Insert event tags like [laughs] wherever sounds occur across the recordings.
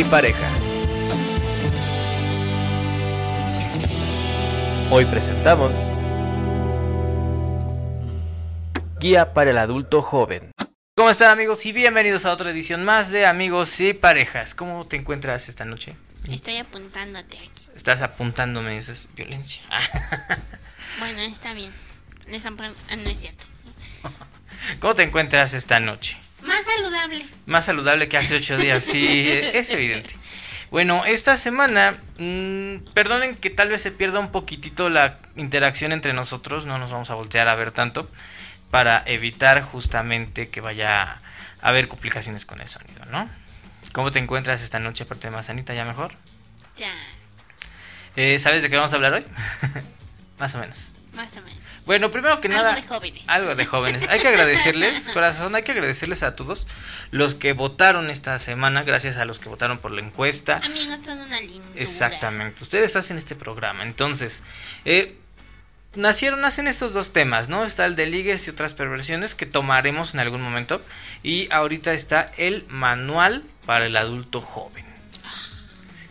y parejas. Hoy presentamos Guía para el adulto joven. ¿Cómo están amigos? Y bienvenidos a otra edición más de Amigos y Parejas. ¿Cómo te encuentras esta noche? Estoy apuntándote aquí. Estás apuntándome, eso es violencia. [laughs] Bueno, está bien. No es, ampa- no es cierto. ¿Cómo te encuentras esta noche? Más saludable. Más saludable que hace ocho días, sí, [laughs] es evidente. Bueno, esta semana, mm, perdonen que tal vez se pierda un poquitito la interacción entre nosotros, no nos vamos a voltear a ver tanto, para evitar justamente que vaya a haber complicaciones con el sonido, ¿no? ¿Cómo te encuentras esta noche, aparte de más sanita, ya mejor? Ya, Eh, ¿Sabes de qué vamos a hablar hoy? [laughs] Más o menos. más o menos. Bueno, primero que Algo nada. de jóvenes. Algo de jóvenes. Hay que [laughs] agradecerles, corazón, hay que agradecerles a todos los que votaron esta semana, gracias a los que votaron por la encuesta. Amigos, son una lindura. Exactamente, ustedes hacen este programa. Entonces, eh, nacieron, nacen estos dos temas, ¿no? Está el de ligues y otras perversiones que tomaremos en algún momento. Y ahorita está el manual para el adulto joven.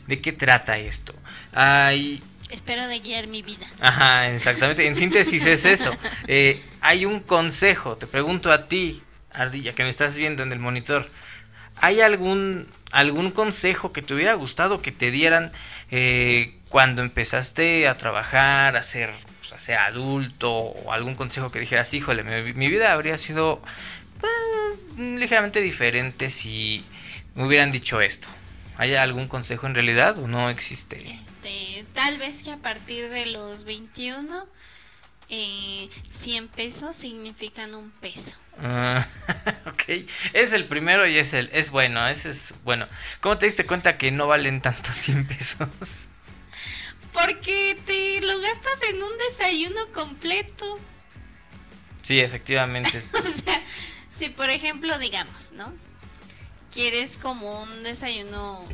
¿De qué trata esto? Hay Espero de guiar mi vida. Ajá, exactamente. En síntesis es eso. [laughs] Eh, hay un consejo. Te pregunto a ti, Ardilla, que me estás viendo en el monitor. ¿Hay algún algún consejo que te hubiera gustado que te dieran eh, cuando empezaste a trabajar, a ser, pues, a ser adulto o algún consejo que dijeras, híjole, mi, mi vida habría sido eh, ligeramente diferente si me hubieran dicho esto? ¿Hay algún consejo en realidad o no existe? Tal vez que a partir de los 21, eh, 100 pesos significan un peso. Ah, [laughs] ok, es el primero y es el es bueno, ese es bueno. ¿Cómo te diste cuenta que no valen tanto [laughs] 100 pesos? Porque te lo gastas en un desayuno completo. Sí, efectivamente. [laughs] O sea, si por ejemplo, digamos, ¿no? Quieres como un desayuno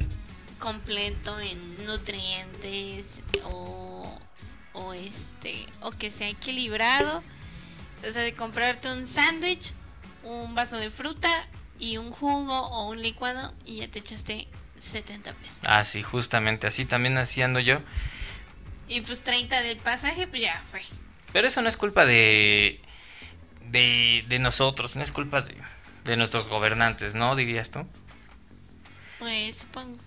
completo en nutrientes o, o este, o que sea equilibrado. O sea, de comprarte un sándwich, un vaso de fruta y un jugo o un licuado y ya te echaste 70 pesos. Ah, sí, justamente así también haciendo yo. Y pues 30 del pasaje, pues ya fue. Pero eso no es culpa de de, de nosotros, no es culpa de, de nuestros gobernantes, ¿no? Dirías tú. Pues supongo.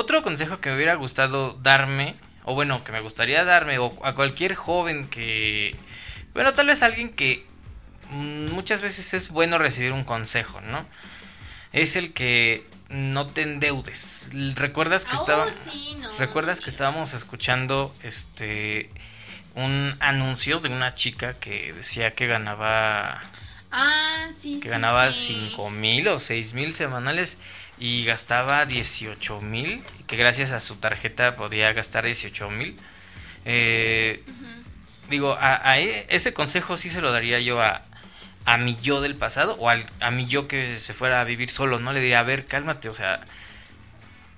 Otro consejo que me hubiera gustado darme, o bueno, que me gustaría darme, o a cualquier joven que... Bueno, tal vez alguien que muchas veces es bueno recibir un consejo, ¿no? Es el que no te endeudes. ¿Recuerdas que estaba... oh, sí, no, ¿Recuerdas no que estábamos escuchando este un anuncio de una chica que decía que ganaba Ah, sí, que sí, ganaba cinco mil o seis mil semanales y gastaba 18 mil que gracias a su tarjeta podía gastar 18 mil eh, digo a, a e- ese consejo sí se lo daría yo a a mi yo del pasado o al, a mi yo que se fuera a vivir solo no le diría a ver cálmate o sea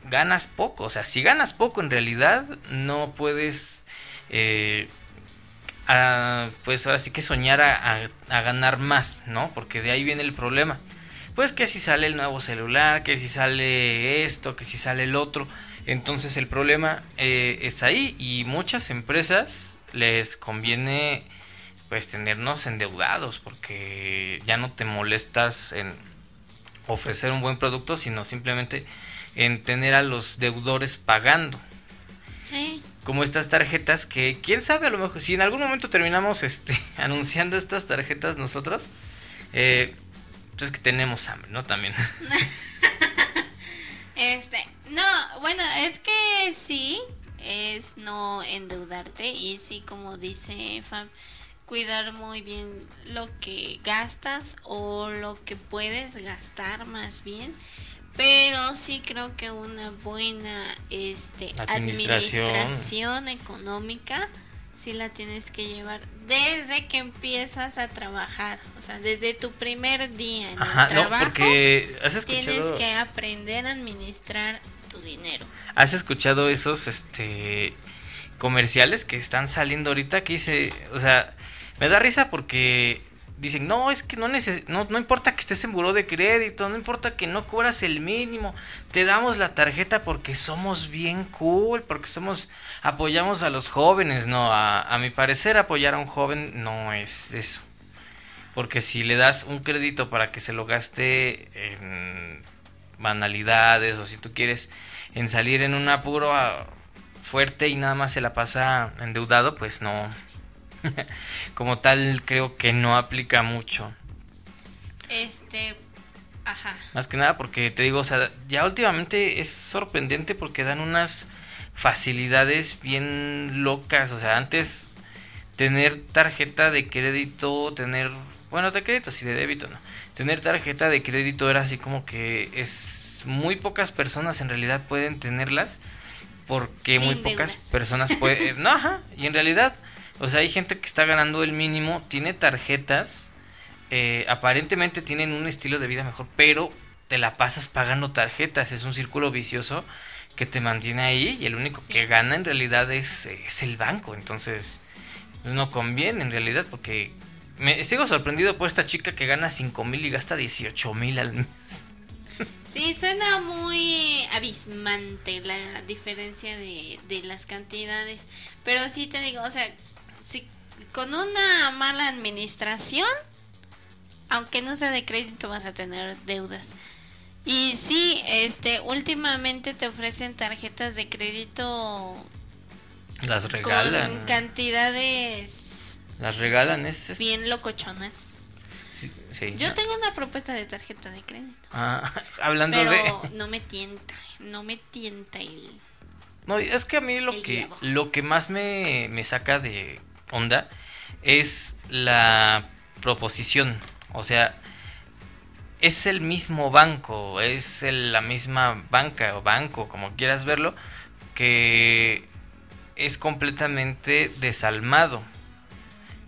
ganas poco o sea si ganas poco en realidad no puedes eh, a, pues ahora sí que soñar a, a- a ganar más, ¿no? Porque de ahí viene el problema. Pues que si sale el nuevo celular, que si sale esto, que si sale el otro. Entonces el problema eh, es ahí y muchas empresas les conviene pues tenernos endeudados porque ya no te molestas en ofrecer un buen producto, sino simplemente en tener a los deudores pagando Sí. como estas tarjetas que quién sabe a lo mejor si en algún momento terminamos este [laughs] anunciando estas tarjetas nosotros eh, pues es que tenemos hambre no también [laughs] [laughs] Este, no, bueno, es que sí, es no endeudarte y sí, como dice Fab, cuidar muy bien lo que gastas o lo que puedes gastar más bien. Pero sí creo que una buena este, Administración. administración económica sí la tienes que llevar desde que empiezas a trabajar, o sea, desde tu primer día en ajá el no trabajo. porque has Tienes que aprender a administrar tu dinero. has escuchado esos este comerciales que están saliendo ahorita que dice o sea me da risa porque dicen, no, es que no, neces no, no importa que estés en buró de crédito, no importa que no cobras el mínimo, te damos la tarjeta porque somos bien cool, porque somos, apoyamos a los jóvenes, no, a, a mi parecer apoyar a un joven no es eso. Porque si le das un crédito para que se lo gaste en banalidades o si tú quieres en salir en un apuro ah, fuerte y nada más se la pasa endeudado, pues no. [laughs] Como tal creo que no aplica mucho. Este, ajá. Más que nada porque te digo, o sea, ya últimamente es sorprendente porque dan unas facilidades bien locas, o sea, antes tener tarjeta de crédito, tener bueno, de crédito sí, de débito no. Tener tarjeta de crédito era así como que es muy pocas personas en realidad pueden tenerlas porque muy pocas personas [laughs] pueden... no, ajá, y en realidad, o sea, hay gente que está ganando el mínimo, tiene tarjetas, eh, aparentemente tienen un estilo de vida mejor, pero te la pasas pagando tarjetas, es un círculo vicioso que te mantiene ahí y el único que gana en realidad es, es el banco, entonces no conviene en realidad porque me sigo sorprendido por esta chica que gana 5 mil y gasta 18 mil al mes. Sí, suena muy abismante la diferencia de, de las cantidades. Pero sí te digo, o sea, si con una mala administración, aunque no sea de crédito, vas a tener deudas. Y sí, este, últimamente te ofrecen tarjetas de crédito. Las regalan. Con cantidades las regalan, es... Bien locochonas. Sí, Yo tengo una propuesta de tarjeta de crédito. Ah, [laughs] hablando pero de... no me tienta, no me tienta el... No, es que a mí lo que, lo que más me, me saca de onda es la proposición. O sea, es el mismo banco, es la misma banca o banco, como quieras verlo, que es completamente desalmado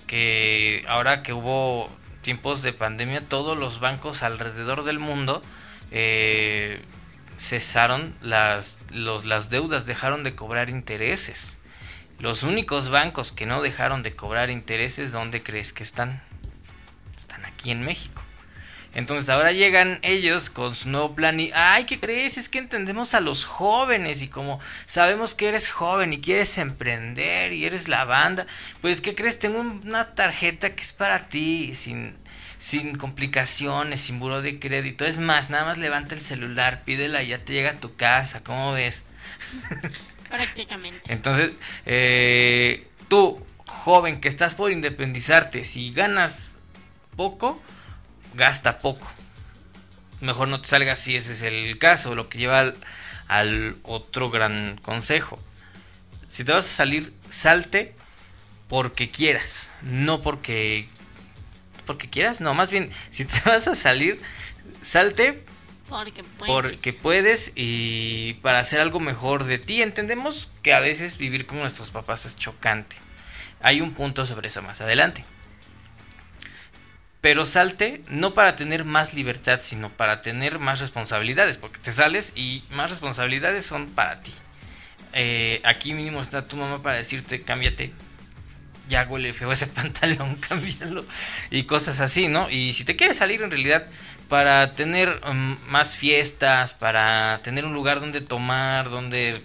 que ahora que hubo tiempos de pandemia, todos los bancos alrededor del mundo eh, cesaron las, las deudas, dejaron de cobrar intereses. Los únicos bancos que no dejaron de cobrar intereses, ¿dónde crees que están? Están aquí en México. Entonces ahora llegan ellos con su nuevo plan y, ay, ¿qué crees? Es que entendemos a los jóvenes y como sabemos que eres joven y quieres emprender y eres la banda, pues ¿qué crees? Tengo una tarjeta que es para ti, sin, sin complicaciones, sin buro de crédito. Es más, nada más levanta el celular, pídela y ya te llega a tu casa, ¿cómo ves? [laughs] Prácticamente. Entonces, eh, tú, joven que estás por independizarte, si ganas poco, gasta poco. Mejor no te salgas si ese es el caso, lo que lleva al, otro gran consejo. Si te vas a salir, salte porque quieras, no porque porque quieras, no, más bien si te [laughs] vas a salir, salte porque puedes. porque puedes y para hacer algo mejor de ti. Entendemos que a veces vivir con nuestros papás es chocante. Hay un punto sobre eso más adelante. Pero salte no para tener más libertad, sino para tener más responsabilidades, porque te sales y más responsabilidades son para ti. Eh, aquí mínimo está tu mamá para decirte, cámbiate, ya huele feo ese [laughs] pantalón, cámbialo, y cosas así, ¿no? Y si te quieres salir en realidad para tener um, más fiestas, para tener un lugar donde tomar, donde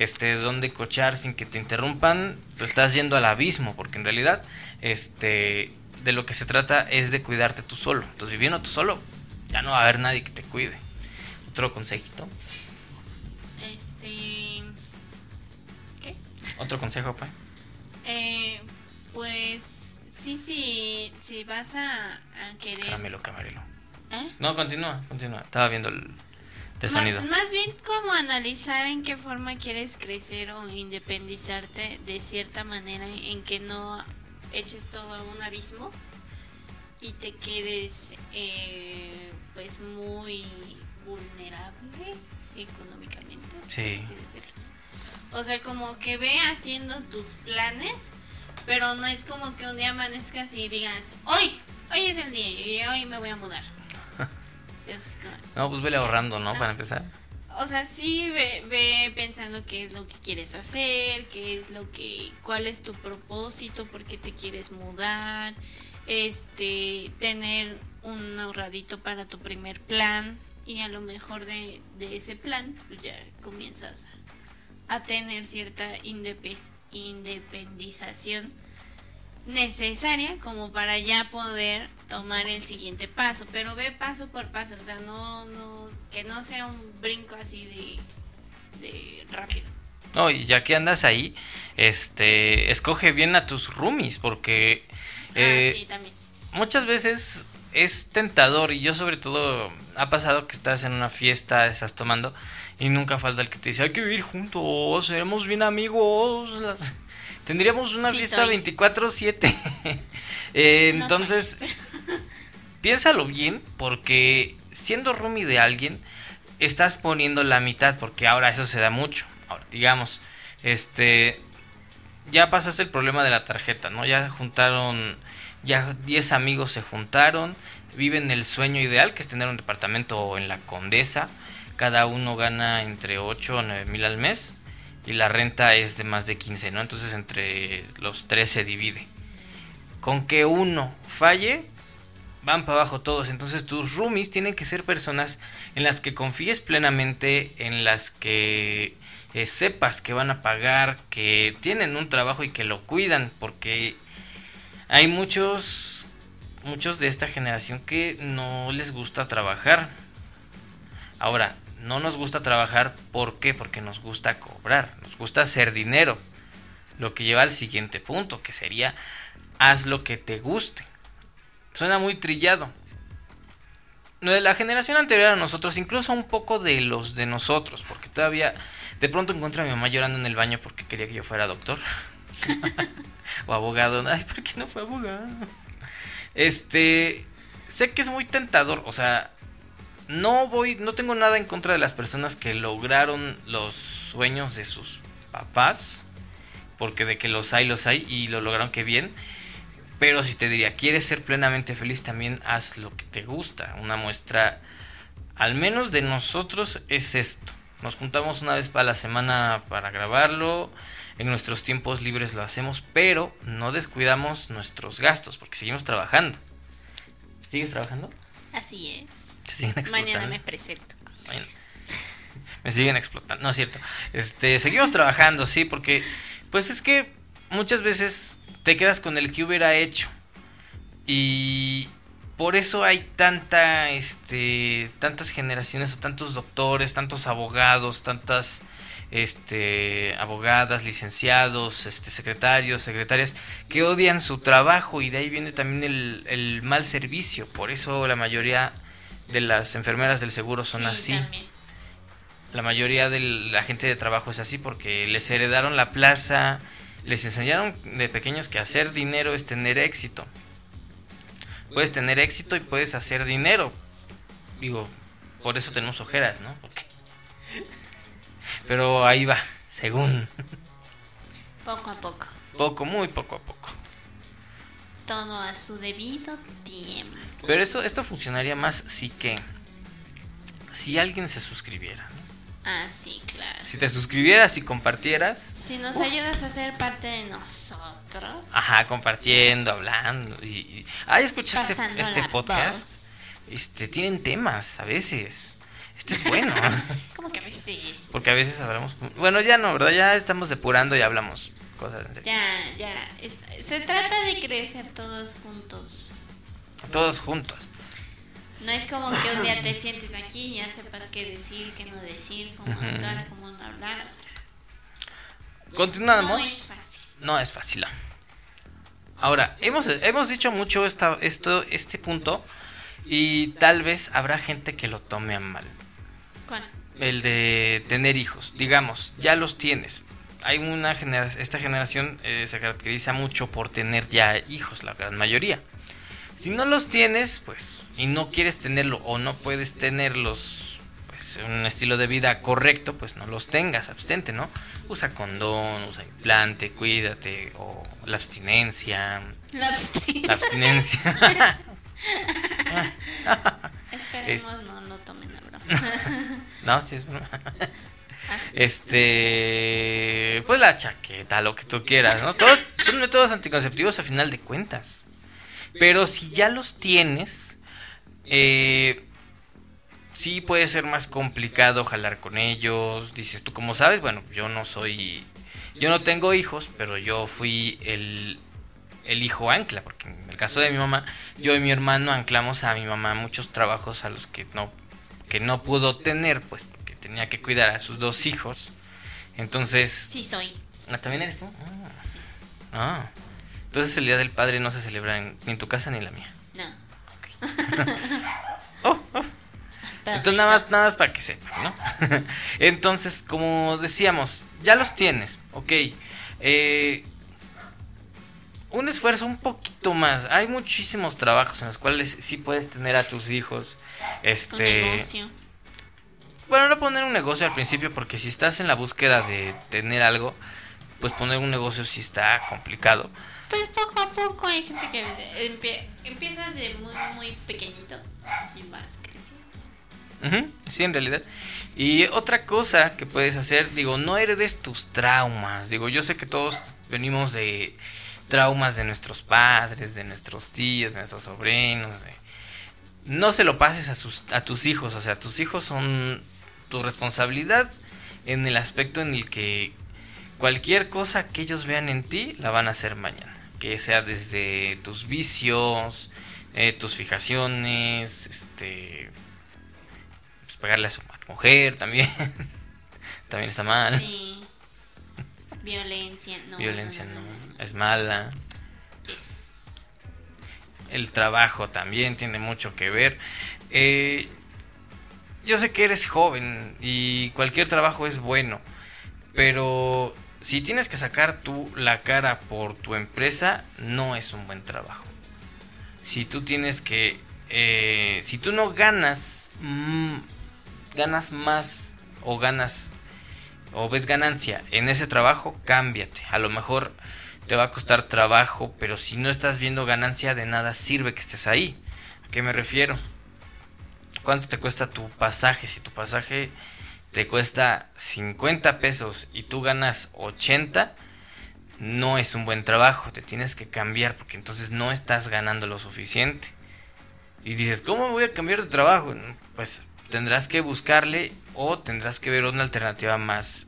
este donde cochar sin que te interrumpan, pues estás yendo al abismo, porque en realidad este de lo que se trata es de cuidarte tú solo. Entonces, viviendo tú solo, ya no va a haber nadie que te cuide. Otro consejito. Este. ¿Qué? Otro consejo, pues. Eh, pues. Sí, sí. Si vas a, a querer. Caramelo, camarelo. ¿Eh? No, continúa, continúa. Estaba viendo el, el sonido. Más, más bien como analizar en qué forma quieres crecer o independizarte de cierta manera en que no eches todo a un abismo y te quedes eh, pues muy vulnerable económicamente. Sí. O sea, como que ve haciendo tus planes, pero no es como que un día amanezcas y digas, hoy, hoy es el día y hoy me voy a mudar. No, pues vele ahorrando, ¿no? Para empezar o sea, sí ve, pensando qué es lo que quieres hacer, qué es lo que, cuál es tu propósito, por qué te quieres mudar, este tener un ahorradito para tu primer plan y a lo mejor de, de ese plan pues ya comienzas a tener cierta indepe- independización necesaria como para ya poder tomar el siguiente paso, pero ve paso por paso, o sea, no, no, que no sea un brinco así de, de rápido. No, y ya que andas ahí, este, escoge bien a tus roomies, porque eh, ah, sí, también. muchas veces es tentador y yo sobre todo ha pasado que estás en una fiesta, estás tomando y nunca falta el que te dice hay que vivir juntos, seremos bien amigos, las- tendríamos una Sí, fiesta soy. 24/7. Eh, [laughs] No entonces, soy, piénsalo bien porque siendo roomie de alguien estás poniendo la mitad porque ahora eso se da mucho. Ahora, digamos, este ya pasaste el problema de la tarjeta, ¿no? Ya juntaron ya 10 amigos se juntaron, viven el sueño ideal que es tener un departamento en la Condesa. Cada uno gana entre 8 o 9 mil al mes y la renta es de más de 15, ¿no? Entonces entre los tres se divide. Con que uno falle, van para abajo todos. Entonces tus roomies tienen que ser personas en las que confíes plenamente, en las que eh, sepas que van a pagar, que tienen un trabajo y que lo cuidan, porque hay muchos, muchos de esta generación que no les gusta trabajar. Ahora, no nos gusta trabajar, ¿por qué? Porque nos gusta cobrar, nos gusta hacer dinero. Lo que lleva al siguiente punto, que sería haz lo que te guste. Suena muy trillado. De la generación anterior a nosotros, incluso un poco de los de nosotros, porque todavía de pronto encuentro a mi mamá llorando en el baño porque quería que yo fuera doctor [laughs] o abogado. Ay, ¿por qué no fue abogado? Este, sé que es muy tentador, o sea, no voy, no tengo nada en contra de las personas que lograron los sueños de sus papás, porque de que los hay, los hay y lo lograron que bien. Pero si te diría, quieres ser plenamente feliz, también haz lo que te gusta. Una muestra, al menos de nosotros, es esto. Nos juntamos una vez para la semana para grabarlo. En nuestros tiempos libres lo hacemos, pero no descuidamos nuestros gastos porque seguimos trabajando. ¿Sigues trabajando? Así es. Se siguen explotando. Mañana me presento. Bueno, me siguen explotando, no es cierto. Este, seguimos trabajando, sí, porque pues es que muchas veces te quedas con el que hubiera hecho. Y por eso hay tanta este tantas generaciones o tantos doctores, tantos abogados, tantas este abogadas, licenciados, este secretarios, secretarias que odian su trabajo y de ahí viene también el, el mal servicio. Por eso la mayoría de las enfermeras del seguro son Sí, así. también. La mayoría de la gente de trabajo es así porque les heredaron la plaza, les enseñaron de pequeños que hacer dinero es tener éxito. Puedes tener éxito y puedes hacer dinero. Digo, por eso tenemos ojeras, ¿no? Porque- Pero ahí va, según. Poco a poco. Poco, muy poco a poco. Todo a su debido tiempo. Pero eso, esto funcionaría más si que... Si alguien se suscribiera, ¿no? Ah, sí, claro. Si te suscribieras y compartieras, Si nos ayudas a ser parte de nosotros. Ajá, compartiendo, hablando. Y, y- ah, escucha este, este podcast. Este, tienen temas a veces. Este es bueno. [laughs] ¿Cómo que a veces? porque a veces hablamos. Bueno, ya no, ¿verdad? Ya estamos depurando y hablamos cosas en serio. Ya, ya. se trata de crecer todos juntos. Todos juntos. No es como que un día te sientes aquí y ya sepas qué decir, qué no decir, cómo Ujú. actuar, cómo no hablar. o sea, Continuamos. no es fácil. No es fácil. no. Ahora, hemos, hemos dicho mucho esta, esto, este punto y tal vez habrá gente que lo tome a mal. ¿Cuál? El de tener hijos. Digamos, ya los tienes. Hay una genera esta generación eh, se caracteriza mucho por tener ya hijos, la gran mayoría. Si no los tienes, pues, y no quieres tenerlo o no puedes tenerlos, pues, un estilo de vida correcto, pues no los tengas, abstente, ¿no? Usa condón, usa implante, cuídate, o la abstinencia. La abstinencia. La abstinencia. [laughs] Esperemos no lo tomen a broma. [laughs] no, sí es broma. [laughs] Este, pues la chaqueta, lo que tú quieras, ¿no? Todo- son métodos anticonceptivos a final de cuentas. Pero si ya los tienes, eh, sí puede ser más complicado jalar con ellos. Dices tú, como sabes, bueno, yo no soy, yo no tengo hijos, pero yo fui el, el hijo ancla, porque en el caso de mi mamá, yo y mi hermano anclamos a mi mamá muchos trabajos a los que no, que no pudo tener, pues porque tenía que cuidar a sus dos hijos. Entonces... Sí, soy. ¿Ah, ¿También eres tú? Ah. Ah. Entonces el Día del Padre no se celebra en- ni en tu casa ni en la mía. No. [laughs] Oh, oh. Entonces nada más, nada más para que sepan, ¿no? [laughs] Entonces, como decíamos, ya los tienes, ok. Eh, un esfuerzo un poquito más. Hay muchísimos trabajos en los cuales sí puedes tener a tus hijos. Un Este. negocio. Bueno, no poner un negocio al principio, porque si estás en la búsqueda de tener algo, pues poner un negocio sí está complicado. Pues poco a poco hay gente que empie- empiezas de muy, muy pequeñito y vas creciendo. Sí, en realidad. Y otra cosa que puedes hacer, digo, no heredes tus traumas. Digo, yo sé que todos venimos de traumas de nuestros padres, de nuestros tíos, de nuestros sobrinos. No se lo pases a, sus, a tus hijos. O sea, tus hijos son tu responsabilidad en el aspecto en el que cualquier cosa que ellos vean en ti la van a hacer mañana. Que sea desde tus vicios, eh, tus fijaciones, este pues, pegarle a su mujer también. [laughs] también está mal. Sí. Violencia, no. Violencia no, es mala. El trabajo también tiene mucho que ver. Eh, yo sé que eres joven y cualquier trabajo es bueno, pero si tienes que sacar tú la cara por tu empresa, no es un buen trabajo. Si tú tienes que, eh, si tú no ganas, mm, ganas más o ganas o ves ganancia en ese trabajo, cámbiate. A lo mejor te va a costar trabajo, pero si no estás viendo ganancia de nada sirve que estés ahí. ¿A qué me refiero? ¿Cuánto te cuesta tu pasaje? Si tu pasaje te cuesta 50 pesos y tú ganas 80, no es un buen trabajo, te tienes que cambiar porque entonces no estás ganando lo suficiente. Y dices, ¿cómo voy a cambiar de trabajo? Pues tendrás que buscarle o tendrás que ver una alternativa más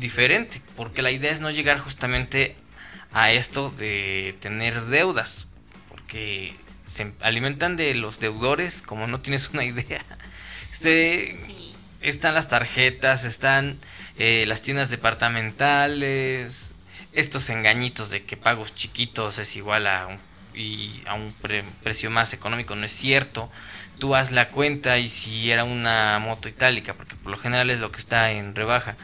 diferente, porque la idea es no llegar justamente a esto de tener deudas, porque se alimentan de los deudores como no tienes una [laughs] idea. Este. Están las tarjetas, están eh, las tiendas departamentales, estos engañitos de que pagos chiquitos es igual a un, y a un pre- precio más económico, no es cierto. Tú haz la cuenta y si era una moto itálica, porque por lo general es lo que está en rebaja,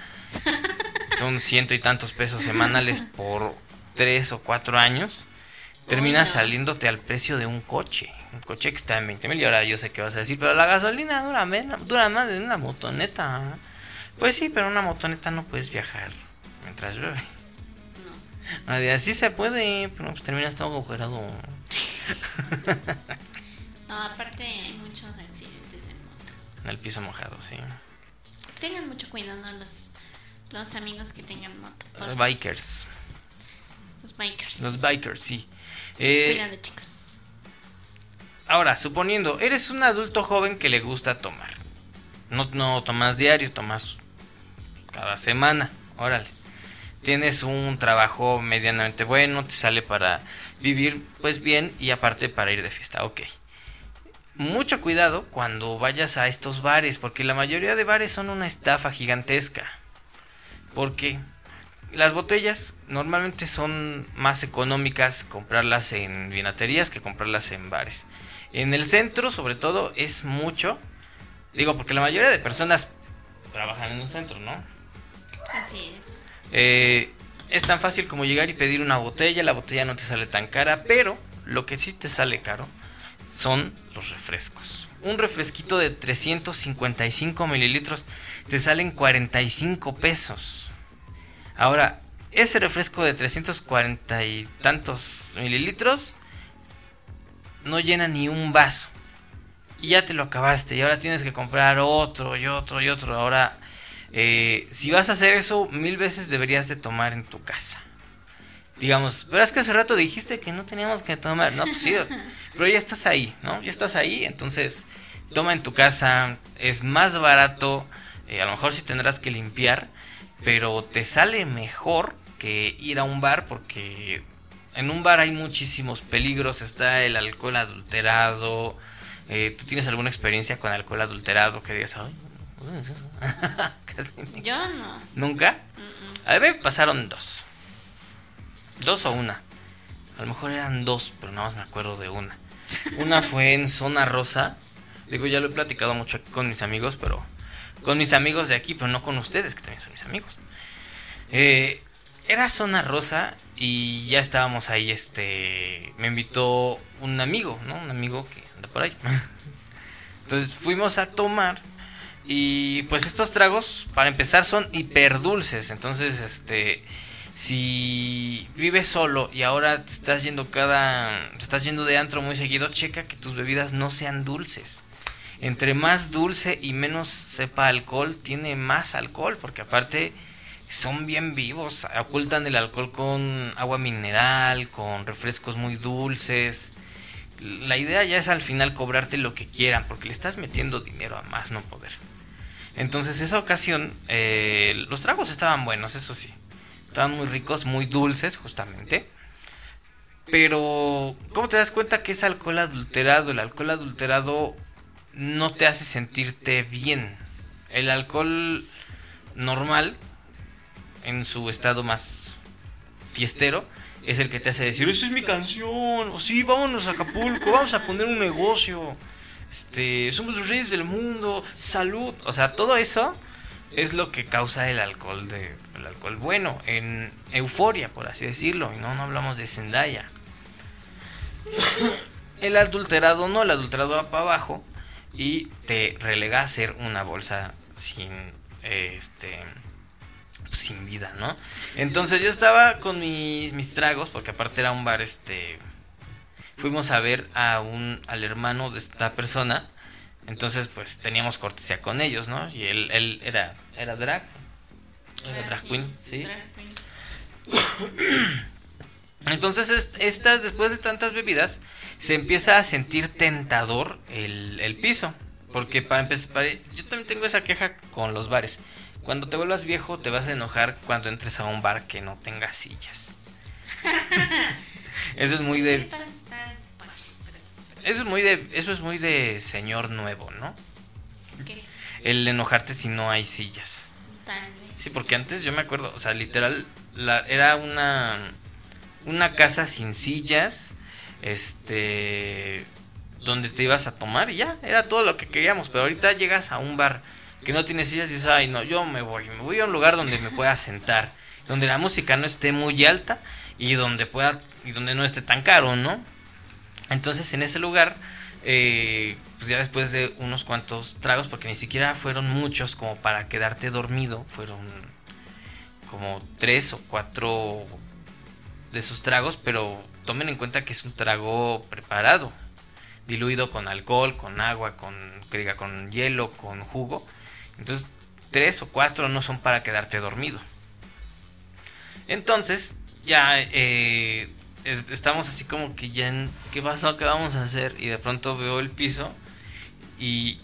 [laughs] son ciento y tantos pesos semanales por tres o cuatro años, termina saliéndote al precio de un coche. Un coche que está en 20 mil y ahora yo sé que vas a decir, pero la gasolina dura, menos, dura más de una motoneta. Pues sí, pero una motoneta no puedes viajar mientras llueve. No. [laughs] Nadie así se puede, pero pues terminas todo agujerado. [laughs] [laughs] No, aparte hay muchos accidentes de moto. En el piso mojado, sí. Tengan mucho cuidado los, los amigos que tengan moto. Los bikers. Los bikers. Los bikers, sí. Eh, chicos. Ahora, suponiendo, eres un adulto joven que le gusta tomar. No, no tomas diario, tomas cada semana. Órale. Tienes un trabajo medianamente bueno, te sale para vivir pues bien y aparte para ir de fiesta. Ok. Mucho cuidado cuando vayas a estos bares, porque la mayoría de bares son una estafa gigantesca. Porque las botellas normalmente son más económicas comprarlas en vinaterías que comprarlas en bares. En el centro, sobre todo, es mucho. Digo, porque la mayoría de personas trabajan en un centro, ¿no? Así es. Eh, es tan fácil como llegar y pedir una botella. La botella no te sale tan cara, pero lo que sí te sale caro son los refrescos. Un refresquito de 355 mililitros te salen 45 pesos. Ahora, ese refresco de 340 y tantos mililitros no llena ni un vaso. Y ya te lo acabaste y ahora tienes que comprar otro y otro y otro. Ahora, eh, si vas a hacer eso, mil veces deberías de tomar en tu casa. digamos, pero es que hace rato dijiste que no teníamos que tomar, no, pues sí, [laughs] pero ya estás ahí, ¿no? Ya estás ahí, entonces toma en tu casa, es más barato, eh, a lo mejor sí tendrás que limpiar, pero te sale mejor que ir a un bar porque en un bar hay muchísimos peligros, está el alcohol adulterado, eh, ¿tú tienes alguna experiencia con alcohol adulterado que digas, ay, Yo no. ¿Nunca? A mí me pasaron dos. Dos o una. A lo mejor eran dos, pero nada más me acuerdo de una. Una fue en Zona Rosa. Digo, ya lo he platicado mucho aquí con mis amigos, pero con mis amigos de aquí, pero no con ustedes, que también son mis amigos. Eh, era Zona Rosa y ya estábamos ahí, este, me invitó un amigo, ¿no? Un amigo que anda por ahí. [laughs] Entonces fuimos a tomar y pues estos tragos, para empezar, son hiper dulces. Entonces, este, si vives solo y ahora te estás yendo cada, te estás yendo de antro muy seguido, checa que tus bebidas no sean dulces. Entre más dulce y menos sepa alcohol, tiene más alcohol, porque aparte son bien vivos, ocultan el alcohol con agua mineral, con refrescos muy dulces. La idea ya es al final cobrarte lo que quieran, porque le estás metiendo dinero a más no poder. Entonces, esa ocasión, eh, los tragos estaban buenos, eso sí. Estaban muy ricos, muy dulces, justamente. Pero, ¿cómo te das cuenta que es alcohol adulterado? El alcohol adulterado no te hace sentirte bien. El alcohol normal, en su estado más fiestero, es el que te hace decir, esa es mi canción, o sí, vámonos a Acapulco, vamos a poner un negocio este, somos los reyes del mundo, salud, o sea, todo eso es lo que causa el alcohol de el alcohol bueno, en euforia, por así decirlo, y no no hablamos de Zendaya. [coughs] El adulterado no, el adulterado va para abajo y te relega a ser una bolsa sin este sin vida, ¿no? Entonces yo estaba con mis, mis tragos, porque aparte era un bar este fuimos a ver a un, al hermano de esta persona. Entonces, pues teníamos cortesía con ellos, ¿no? Y él, él era, era drag. Era drag queen, sí. [coughs] Entonces, estas, después de tantas bebidas, se empieza a sentir tentador el, el piso. Porque para empezar, yo también tengo esa queja con los bares. Cuando te vuelvas viejo, te vas a enojar cuando entres a un bar que no tenga sillas. [laughs] Eso es muy de eso es muy de, eso es muy de señor nuevo, ¿no? ¿Qué? El enojarte si no hay sillas. Tal vez. Sí, porque antes yo me acuerdo, o sea, literal, la, era una, una casa sin sillas, este, donde te ibas a tomar y ya, era todo lo que queríamos, pero ahorita llegas a un bar que no tiene sillas y dices, ay, no, yo me voy, me voy a un lugar donde me pueda sentar, donde la música no esté muy alta y donde pueda, y donde no esté tan caro, ¿no? Entonces en ese lugar, eh, pues ya después de unos cuantos tragos, porque ni siquiera fueron muchos como para quedarte dormido, fueron como tres o cuatro de esos tragos, pero tomen en cuenta que es un trago preparado, diluido con alcohol, con agua, con, que diga, con hielo, con jugo. Entonces, tres o cuatro no son para quedarte dormido. Entonces, ya eh, estamos así como que ya en, ¿qué pasó? ¿Qué vamos a hacer? Y de pronto veo el piso y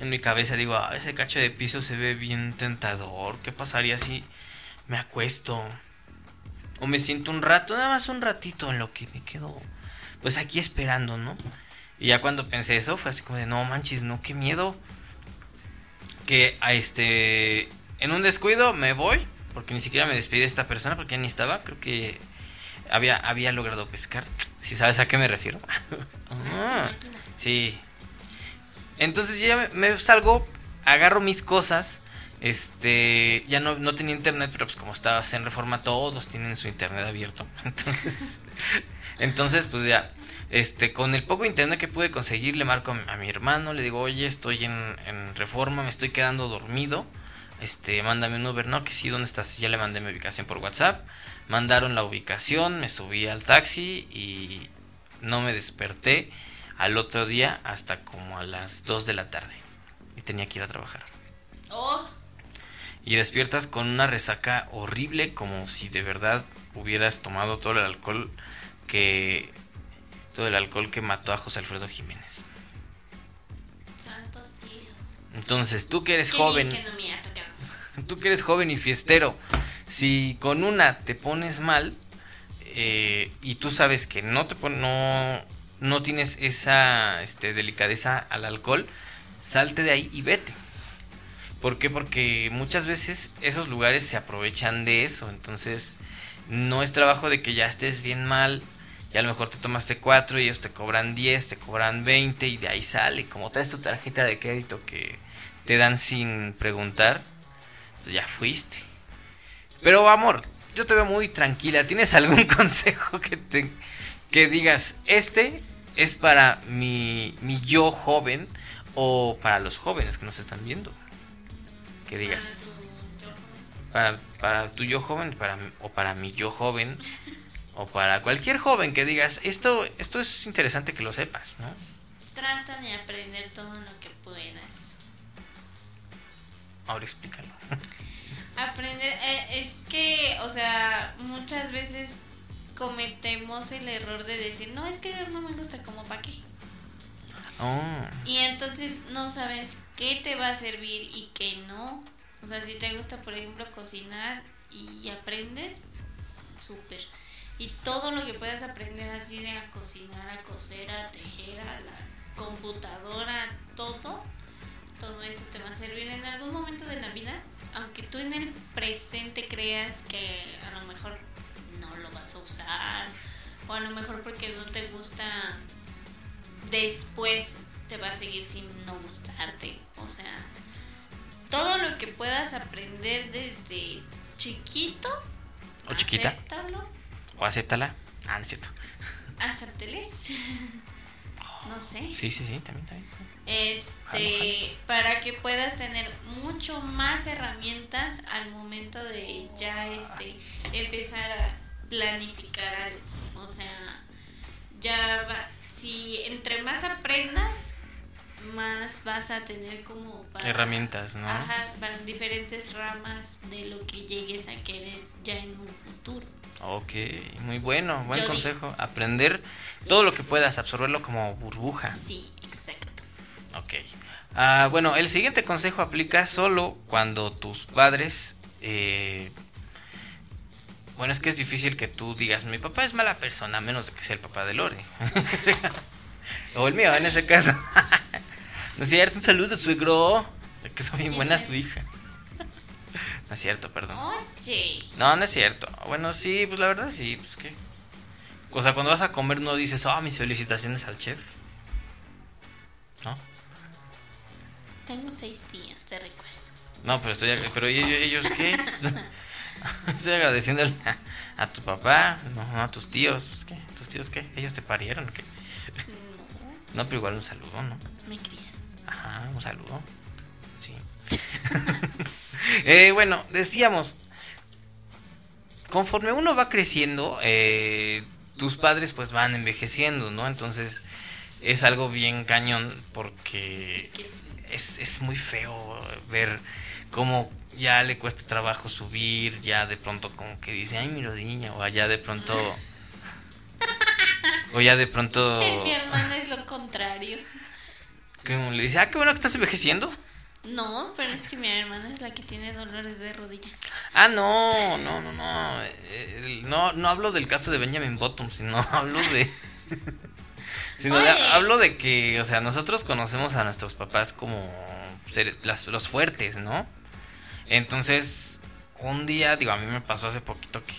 en mi cabeza digo, ah, ese cacho de piso se ve bien tentador. ¿Qué pasaría si me acuesto? O me siento un rato, nada más un ratito en lo que me quedo pues aquí esperando, ¿no? Y ya cuando pensé eso fue así como de, no manches, no, qué miedo. Que a este, en un descuido me voy, porque ni siquiera me despedí de esta persona, porque ya ni estaba, creo que había, había logrado pescar. Si sabes a qué me refiero. [laughs] Ah, sí. Entonces ya me, salgo, agarro mis cosas. Este, ya no, no tenía internet, pero pues como estaba en reforma, todos tienen su internet abierto. [laughs] Entonces, entonces pues ya, este, con el poco internet que pude conseguir, le marco a mi hermano, le digo, oye, estoy en, en reforma, me estoy quedando dormido. Este, mándame un Uber, no, que sí, ¿dónde estás? Ya le mandé mi ubicación por WhatsApp mandaron la ubicación, me subí al taxi y no me desperté al otro día hasta como a las 2 de la tarde. Y tenía que ir a trabajar. Oh. Y despiertas con una resaca horrible, como si de verdad hubieras tomado todo el alcohol que todo el alcohol que mató a José Alfredo Jiménez. Santos. Entonces, tú que eres Qué joven, bien que no me ha tocado. [laughs] tú que eres joven y fiestero, si con una te pones mal eh, y tú sabes que no te pon- no no tienes esa este, delicadeza al alcohol, salte de ahí y vete. ¿Por qué? Porque muchas veces esos lugares se aprovechan de eso. Entonces, no es trabajo de que ya estés bien mal y a lo mejor te tomaste cuatro y ellos te cobran 10, te cobran 20 y de ahí sale. Como traes tu tarjeta de crédito que te dan sin preguntar, ya fuiste. Pero amor, yo te veo muy tranquila. ¿Tienes [laughs] algún consejo que te que digas, este es para mi, mi yo joven o para los jóvenes que nos están viendo? Que digas, para, para tu yo joven para, o para mi yo joven o para cualquier joven que digas, esto, esto es interesante que lo sepas, ¿no? Trata de aprender todo lo que puedas. Ahora explícalo. [laughs] Aprender, eh, es que, o sea, muchas veces cometemos el error de decir, no, es que Dios no me gusta, como para qué. Oh, Y entonces no sabes qué te va a servir y qué no. O sea, si te gusta, por ejemplo, cocinar y aprendes, súper. Y todo lo que puedas aprender así de a cocinar, a coser, a tejer, a la computadora, todo, todo eso te va a servir en algún momento de la vida. Aunque tú en el presente creas que a lo mejor no lo vas a usar, o a lo mejor porque no te gusta después te va a seguir sin no gustarte. O sea, todo lo que puedas aprender desde chiquito, O chiquita. acéptalo, o acéptala. Ah, no es cierto. [laughs] acépteles. [laughs] no sé. Sí, sí, sí, también, también. Este, para que puedas tener mucho más herramientas al momento de ya este empezar a planificar algo. O sea, ya va, si entre más aprendas, más vas a tener como para Herramientas, ¿no? Ajá, para diferentes ramas de lo que llegues a querer ya en un futuro. Ok, muy bueno, buen Yo consejo. Aprender todo lo que puedas, absorberlo como burbuja. Sí, exacto. Ok. Ah, bueno, el siguiente consejo aplica solo cuando tus padres... eh, bueno, es que es difícil que tú digas, mi papá es mala persona, a menos de que sea el papá de Lore. [laughs] o el mío, en ese caso. [laughs] no es cierto, un saludo, suegro. Que son bien buena su hija. [laughs] no es cierto, perdón. Oye, No, no es cierto. Bueno, sí, pues la verdad sí, pues qué. O sea, cuando vas a comer no dices, ah, mis felicitaciones al chef. ¿No? tengo seis días, te recuerdo. No, pero estoy, pero ellos, ellos qué? [laughs] estoy agradeciendo a, a tu papá, no, a tus tíos, pues, ¿qué? ¿Tus tíos qué? ¿Ellos te parieron qué? No, [laughs] No, pero igual un saludo, ¿no? me criaron. Ajá, un saludo. Sí. [laughs] Eh, bueno, decíamos, conforme uno va creciendo, eh, tus padres pues van envejeciendo, ¿no? Entonces es algo bien cañón porque es, es muy feo ver cómo ya le cuesta trabajo subir, ya de pronto como que dice, ay, mi rodilla, o allá de pronto... [laughs] O ya de pronto... Mi hermana es lo contrario. como le dice, ah, qué bueno que estás envejeciendo. No, pero es que mi hermana es la que tiene dolores de rodilla. Ah, no, no, no, no. Eh, No, no hablo del caso de Benjamin Bottom, sino [laughs] hablo de. sino de- hablo de que, o sea, nosotros conocemos a nuestros papás como seres- las- los fuertes, ¿no? Entonces, un día, digo, a mí me pasó hace poquito que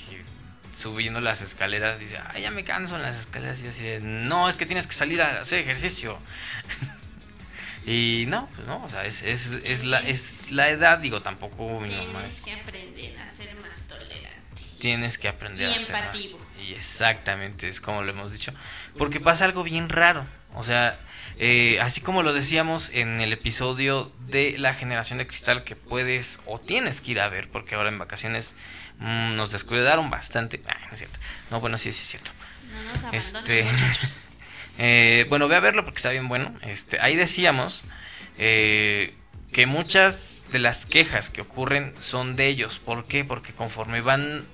subiendo las escaleras dice, ay, ya me canso en las escaleras. Y yo así, de, no, es que tienes que salir a hacer ejercicio. [laughs] y no, pues no, o sea, es, es, es, la, es la edad, digo, tampoco mi Tienes que aprender a ser más tolerante. tienes que aprender Y a ser más- empativo. Y exactamente, es como lo hemos dicho. Porque pasa algo bien raro. O sea, eh, así como lo decíamos en el episodio de la generación de cristal que puedes o tienes que ir a ver, porque ahora en vacaciones mm, nos descuidaron bastante. Ah, no es cierto. No, bueno, sí, sí es cierto. No nos Este, [laughs] eh, bueno, ve a verlo porque está bien bueno. Este, ahí decíamos eh, que muchas de las quejas que ocurren son de ellos. ¿Por qué? Porque conforme van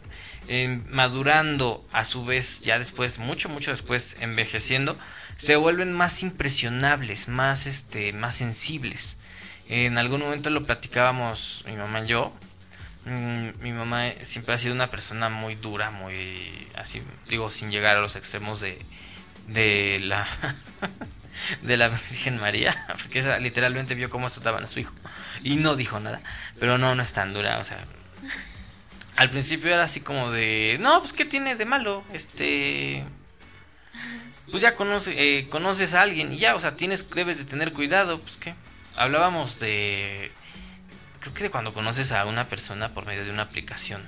eh, madurando, a su vez, ya después, mucho, mucho después, envejeciendo, se vuelven más impresionables, más, este, más sensibles. En algún momento lo platicábamos mi mamá y yo. Mm, mi mamá siempre ha sido una persona muy dura, muy así, digo, sin llegar a los extremos de, de la [laughs] de la Virgen María, [laughs] porque esa literalmente vio cómo azotaban a su hijo y no dijo nada, pero no, no es tan dura, o sea, al principio era así como de, no, pues qué tiene de malo, este, pues ya eh, conoces a alguien y ya, o sea, tienes, debes de tener cuidado, pues qué, hablábamos de, creo que de cuando conoces a una persona por medio de una aplicación.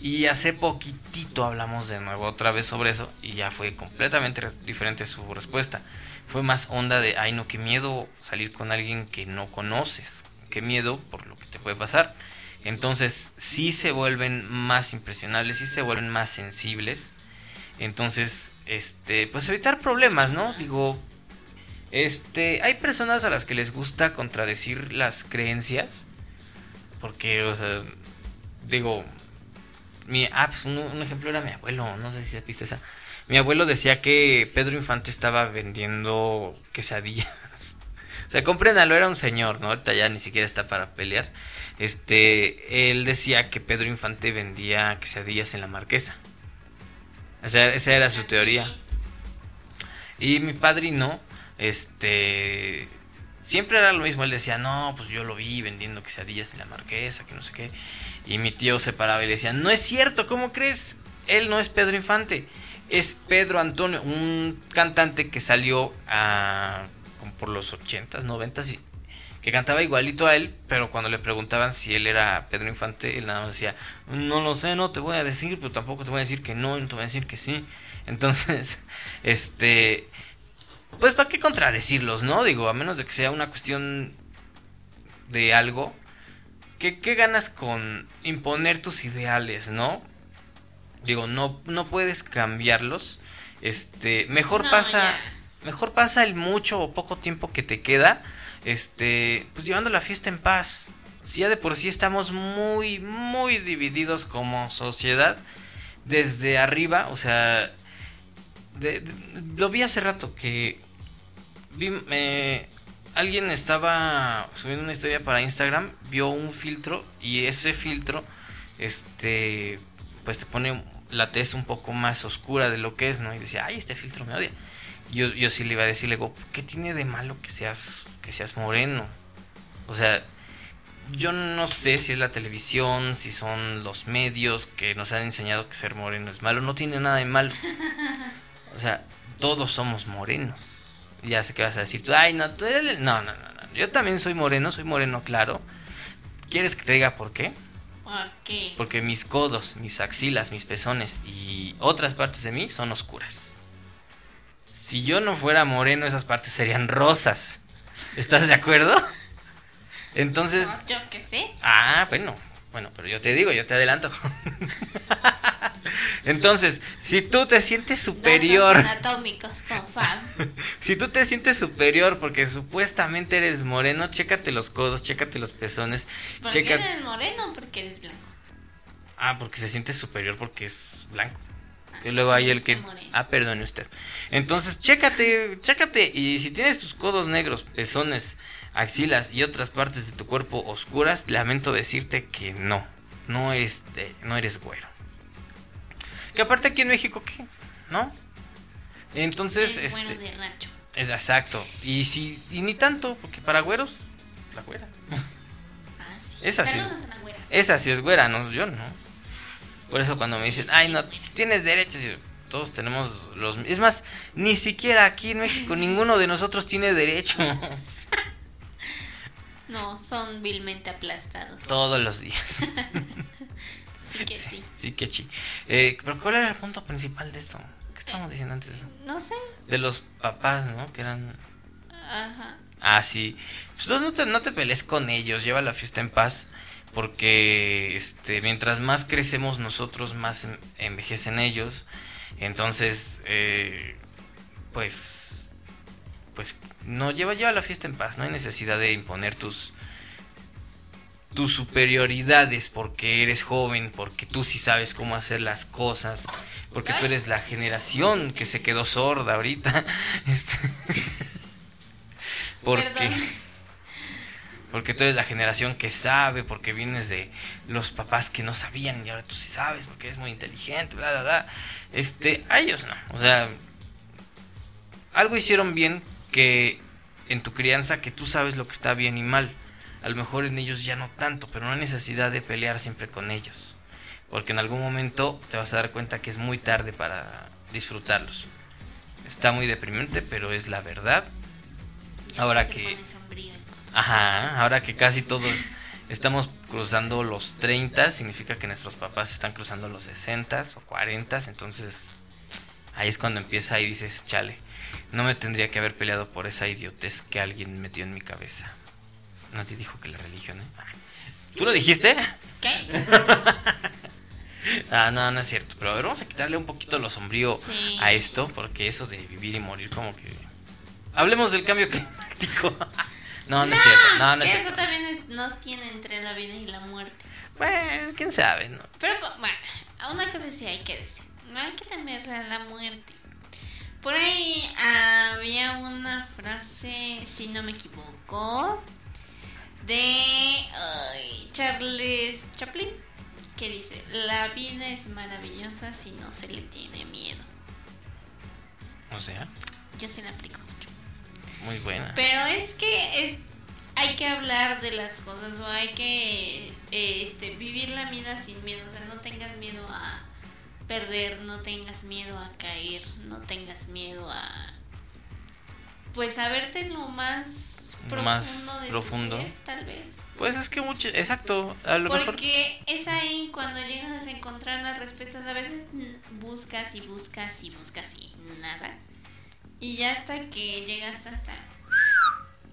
Y hace poquitito hablamos de nuevo otra vez sobre eso y ya fue completamente diferente su respuesta. Fue más onda de, ay no, qué miedo salir con alguien que no conoces, qué miedo por lo que te puede pasar. Entonces sí se vuelven más impresionables, sí se vuelven más sensibles. Entonces, este, pues evitar problemas, ¿no? Digo, este, hay personas a las que les gusta contradecir las creencias. Porque, o sea, digo, mi, ah, pues un, ejemplo era mi abuelo, no sé si se viste esa. Mi abuelo decía que Pedro Infante estaba vendiendo quesadillas. [laughs] o sea, compréndalo, era un señor, ¿no? Ahorita ya ni siquiera está para pelear. Este, él decía que Pedro Infante vendía quesadillas en la marquesa. O sea, esa era su teoría. Y mi padrino, este, siempre era lo mismo. Él decía, no, pues yo lo vi vendiendo quesadillas en la marquesa, que no sé qué. Y mi tío se paraba y le decía, no es cierto, ¿cómo crees? Él no es Pedro Infante, es Pedro Antonio, un cantante que salió a, como por los 80s, 90 que cantaba igualito a él, pero cuando le preguntaban si él era Pedro Infante, él nada más decía, no lo sé, no te voy a decir, pero tampoco te voy a decir que no, no te voy a decir que sí. [laughs] Entonces, este, pues para qué contradecirlos, ¿no? Digo, a menos de que sea una cuestión de algo, ¿qué, ganas con imponer tus ideales, no? Digo, no, no puedes cambiarlos. Este, mejor pasa, mejor pasa el mucho o poco tiempo que te queda, este, pues llevando la fiesta en paz. Si ya de por sí estamos muy, muy divididos como sociedad, desde arriba, o sea, lo vi hace rato que vi, alguien estaba subiendo una historia para Instagram, vio un filtro y ese filtro, este, pues te pone la tez un poco más oscura de lo que es, ¿no? Y decía, ay, este filtro me odia. Yo, yo sí le iba a decir, le digo, ¿qué tiene de malo que seas, que seas moreno? O sea, yo no sé si es la televisión, si son los medios que nos han enseñado que ser moreno es malo. No tiene nada de malo. [laughs] O sea, todos somos morenos ya sé que vas a decir tú, ay, no, tú eres... No, no, no, no, yo también soy moreno, soy moreno claro. ¿Quieres que te diga por qué? ¿Por qué? Porque mis codos, mis axilas, mis pezones y otras partes de mí son oscuras. Si yo no fuera moreno, esas partes serían rosas. ¿Estás de acuerdo? Entonces... yo qué sé. Ah, bueno, bueno, pero yo te digo, yo te adelanto. [laughs] Entonces, si tú te sientes superior. anatómicos con [laughs] si tú te sientes superior porque supuestamente eres moreno, chécate los codos, chécate los pezones. ¿Por qué eres moreno? Porque eres blanco. Ah, porque se siente superior porque es blanco. Y luego hay el que. Ah, perdone usted. Entonces, chécate, chécate. Y si tienes tus codos negros, pezones, axilas y otras partes de tu cuerpo oscuras, lamento decirte que no. No eres, no eres güero. Que aparte aquí en México, ¿qué? ¿No? Entonces, es este. de rancho. Es exacto. Y si, y ni tanto, porque para güeros, la güera. Ah, sí. Esa sí. Esa sí es güera, no, yo no. Por eso cuando me dicen, ay, no, tienes derechos, todos tenemos los... Es más, ni siquiera aquí en México ninguno de nosotros tiene derecho. [laughs] No, son vilmente aplastados. Todos los días. [laughs] [laughs] Sí que sí. Sí, que sí. Eh, pero ¿cuál era el punto principal de esto? ¿Qué estábamos diciendo antes de eso? No sé. De los papás, ¿no? Que eran... Ajá. Ah, sí. Pues no te, no te pelees con ellos, lleva la fiesta en paz. Porque este, mientras más crecemos nosotros, más envejecen ellos. Entonces, eh, pues, pues, no, lleva, lleva la fiesta en paz. No hay necesidad de imponer tus, tu superioridad es porque eres joven, porque tú sí sabes cómo hacer las cosas, porque tú eres la generación que se quedó sorda ahorita. [laughs] Este, porque, Perdón. Porque tú eres la generación que sabe, porque vienes de los papás que no sabían y ahora tú sí sabes, porque eres muy inteligente, bla, bla, bla. Este, a ellos no. O sea, algo hicieron bien que en tu crianza que tú sabes lo que está bien y mal. A lo mejor en ellos ya no tanto, pero no hay necesidad de pelear siempre con ellos. Porque en algún momento te vas a dar cuenta que es muy tarde para disfrutarlos. Está muy deprimente, pero es la verdad. Ahora que- Ajá, ahora que casi todos estamos cruzando los 30, significa que nuestros papás están cruzando los 60 o 40, entonces ahí es cuando empieza y dices, chale, no me tendría que haber peleado por esa idiotez que alguien metió en mi cabeza. Nadie dijo que la religión, ¿eh? ¿Tú lo dijiste? ¿Qué? [laughs] Ah, no, no es cierto, pero a ver, vamos a quitarle un poquito lo sombrío Sí. a esto, porque eso de vivir y morir como que... Hablemos del cambio climático. [laughs] no, no es cierto, no, no es cierto. eso también nos tiene entre la vida y la muerte. Pues, quién sabe, ¿no? Pero pues, bueno, una cosa sí hay que decir, no hay que temerle a la muerte. Por ahí había una frase, si no me equivoco, de Charles Chaplin, que dice, la vida es maravillosa si no se le tiene miedo. O sea, Yo sí la aplico. Muy buena. Pero es que es hay que hablar de las cosas o hay que eh, este, vivir la vida sin miedo. O sea, no tengas miedo a perder, no tengas miedo a caer, no tengas miedo a. Pues a verte en lo más profundo Más de tu profundo. ser, tal vez. Pues es que mucho, exacto, a lo mejor... Porque es ahí cuando llegas a encontrar las respuestas. A veces buscas y buscas y buscas y nada. Y ya hasta que llegas hasta.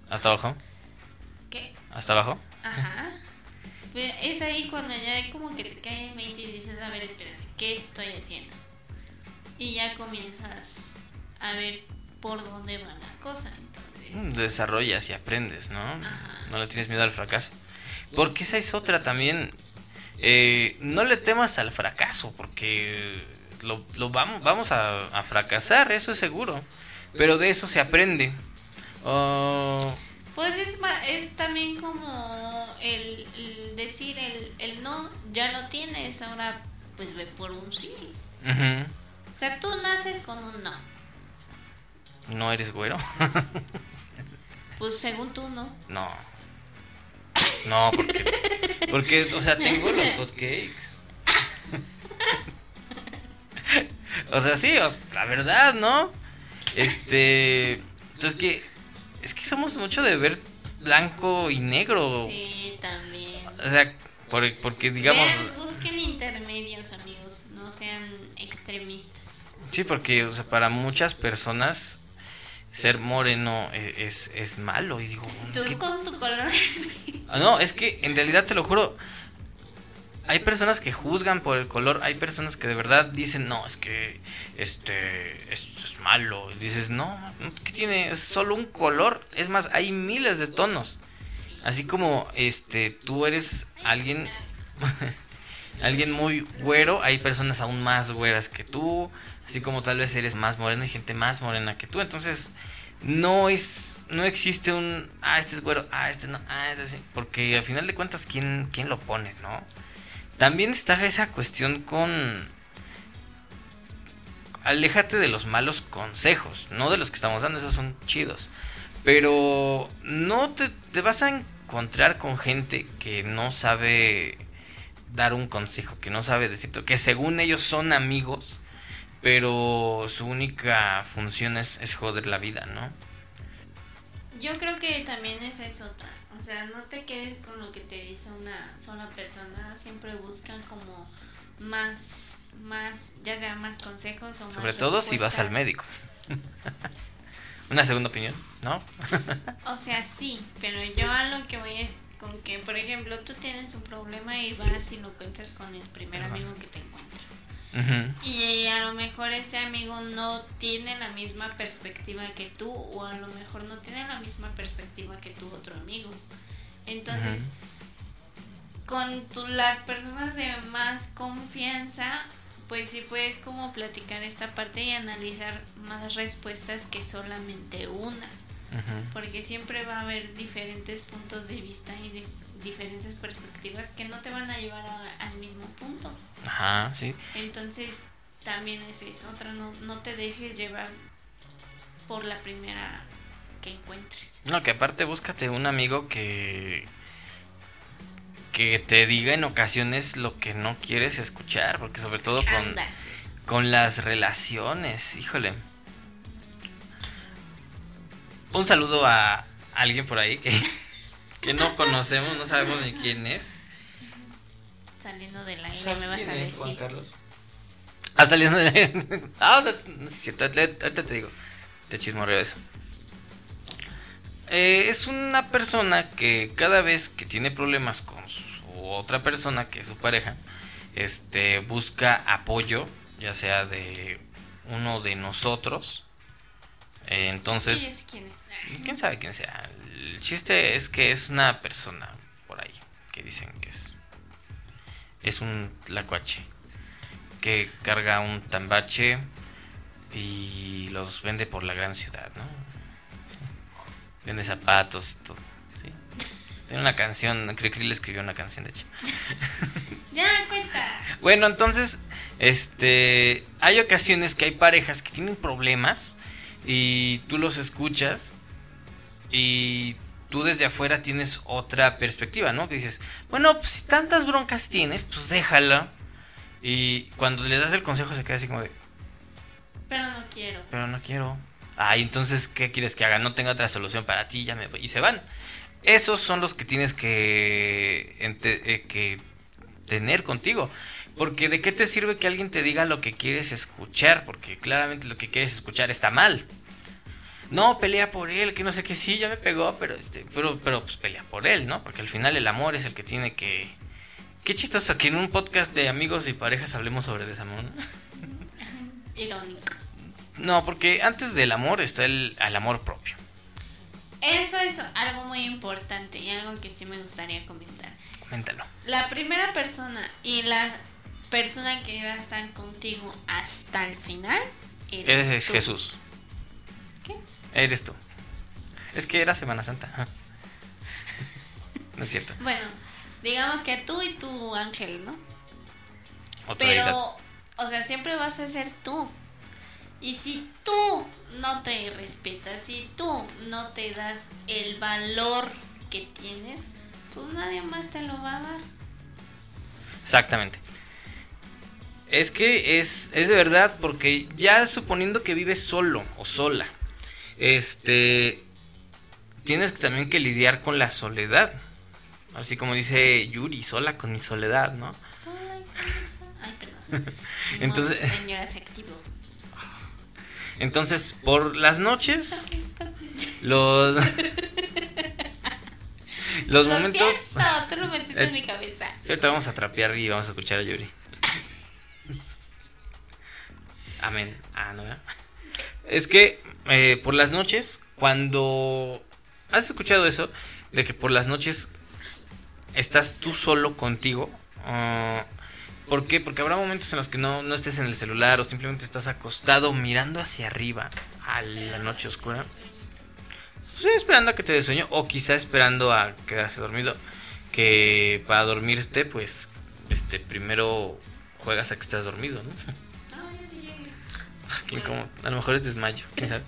¿Hasta abajo? ¿Qué? ¿Hasta abajo? Ajá. Pues es ahí cuando ya como que te cae el 20 y dices, a ver, espérate, ¿qué estoy haciendo? Y ya comienzas a ver por dónde va la cosa. Entonces, Mm, Desarrollas y aprendes, ¿no? Ajá. No le tienes miedo al fracaso. Porque esa es otra también. Eh, no le temas al fracaso, porque lo, lo vamos, vamos a, a fracasar, eso es seguro. Pero de eso se aprende. Oh, pues es, es también como el, el decir el, el no, ya lo tienes, ahora pues ve por un sí. O sea, tú naces con un no. ¿No eres güero? [laughs] Pues según tú no. No. No, porque. Porque, o sea, tengo los hotcakes. [laughs] O sea, sí, o- la verdad, ¿no? Este. Entonces, que. Es que somos mucho de ver blanco y negro. Sí, también. O sea, por- porque digamos. Vean, busquen intermedios, amigos, no sean extremistas. Sí, porque, o sea, para muchas personas. Ser moreno e- es, es malo. Y digo, Tú ¿qué con tu color. Ah, No, es que en realidad te lo juro. Hay personas que juzgan por el color, hay personas que de verdad dicen, no, es que este es malo. Dices, no, ¿qué tiene? Es solo un color. Es más, hay miles de tonos. Así como este tú eres alguien [laughs] alguien muy güero, hay personas aún más güeras que tú, así como tal vez eres más moreno, hay gente más morena que tú, entonces no es no existe un ah este es güero, ah este no, ah este sí, porque al final de cuentas quién quién lo pone, ¿no? También está esa cuestión con aléjate de los malos consejos, no de los que estamos dando, esos son chidos. Pero no te, te vas a encontrar con gente que no sabe dar un consejo, que no sabe decirte, que según ellos son amigos, pero su única función es, es joder la vida, ¿no? Yo creo que también esa es otra. O sea, no te quedes con lo que te dice una sola persona. Siempre buscan como más, más, ya sea más consejos o más. Sobre todo si vas al médico. [laughs] Una segunda opinión, ¿no? O sea, sí, pero yo a lo que voy es con que, por ejemplo, tú tienes un problema y vas y lo cuentas con el primer amigo que te encuentras. Y a lo mejor ese amigo no tiene la misma perspectiva que tú o a lo mejor no tiene la misma perspectiva que tu otro amigo. Entonces, con tu- las personas de más confianza, pues sí puedes como platicar esta parte y analizar más respuestas que solamente una. Porque siempre va a haber diferentes puntos de vista y de- diferentes perspectivas que no te van a llevar a- al mismo punto. Ajá, sí. Entonces, también es eso, otra, no, no te dejes llevar por la primera que encuentres. No, que aparte búscate un amigo que que te diga en ocasiones lo que no quieres escuchar, porque sobre todo con, con las relaciones, híjole. Un saludo a alguien por ahí que, [laughs] que no conocemos, no sabemos ni quién es. Saliendo del aire me vas a decir. Ah, saliendo de... [laughs] Ah, o sea, no es cierto, ahorita te digo. Te chismorreo eso. Eh, es una persona que cada vez que tiene problemas con su otra persona, que es su pareja, este, busca apoyo, ya sea de uno de nosotros. Eh, entonces, ¿Quién es quién es? quién sabe quién sea. El chiste es que es una persona por ahí que dicen que es. Es un tlacuache que carga un tambache y los vende por la gran ciudad, ¿no? Vende zapatos y todo, ¿sí? Tiene una canción, creo que le escribió una canción de hecho. [laughs] Ya, cuenta. Bueno, entonces, este, hay ocasiones que hay parejas que tienen problemas y tú los escuchas y tú desde afuera tienes otra perspectiva, ¿no? Que dices, bueno, pues si tantas broncas tienes, pues déjala. Y cuando les das el consejo se queda así como de, Pero no quiero. pero no quiero. Ay, entonces, ¿qué quieres que haga? No tengo otra solución para ti, ya me voy. Y se van. Esos son los que tienes que, eh, que tener contigo. Porque de qué te sirve que alguien te diga lo que quieres escuchar, porque claramente lo que quieres escuchar está mal. No, pelea por él, que no sé qué, sí, ya me pegó, pero este, pero, pero pues pelea por él, ¿no? Porque al final el amor es el que tiene que... Qué chistoso que en un podcast de amigos y parejas hablemos sobre desamor, ¿no? Irónico. No, porque antes del amor está el, el amor propio. Eso es algo muy importante y algo que sí me gustaría comentar. Coméntalo. La primera persona y la persona que va a estar contigo hasta el final eres, Eres. Jesús. Eres tú. Es que era Semana Santa. No es cierto. Bueno, digamos que tú y tu ángel, ¿no? Autoridad. Pero, o sea, siempre vas a ser tú. Y si tú no te respetas, si tú no te das el valor que tienes, pues nadie más te lo va a dar. Exactamente. Es que es, es de verdad, porque ya suponiendo que vives solo o sola, este, tienes que también que lidiar con la soledad. Así como dice Yuri, sola con mi soledad, ¿no? Sola. Ay, perdón. [laughs] Entonces-. Entonces, por las noches, los, [laughs] los Lo momentos... siento, tú lo metiste Eh, en mi cabeza. Sí, ahorita vamos a trapear y vamos a escuchar a Yuri. [laughs] Amén. Ah, no, ¿verdad? Es que eh, por las noches, cuando... ¿Has escuchado eso? De que por las noches estás tú solo contigo. Ah, ¿Por qué? Porque habrá momentos en los que no, no estés en el celular o simplemente estás acostado mirando hacia arriba a la noche oscura. Sí, esperando a que te dé sueño o quizá esperando a quedarse dormido. Que para dormirte, pues, este, primero juegas a que estás dormido, ¿no? Qué incómodo. A lo mejor es desmayo, quién sabe.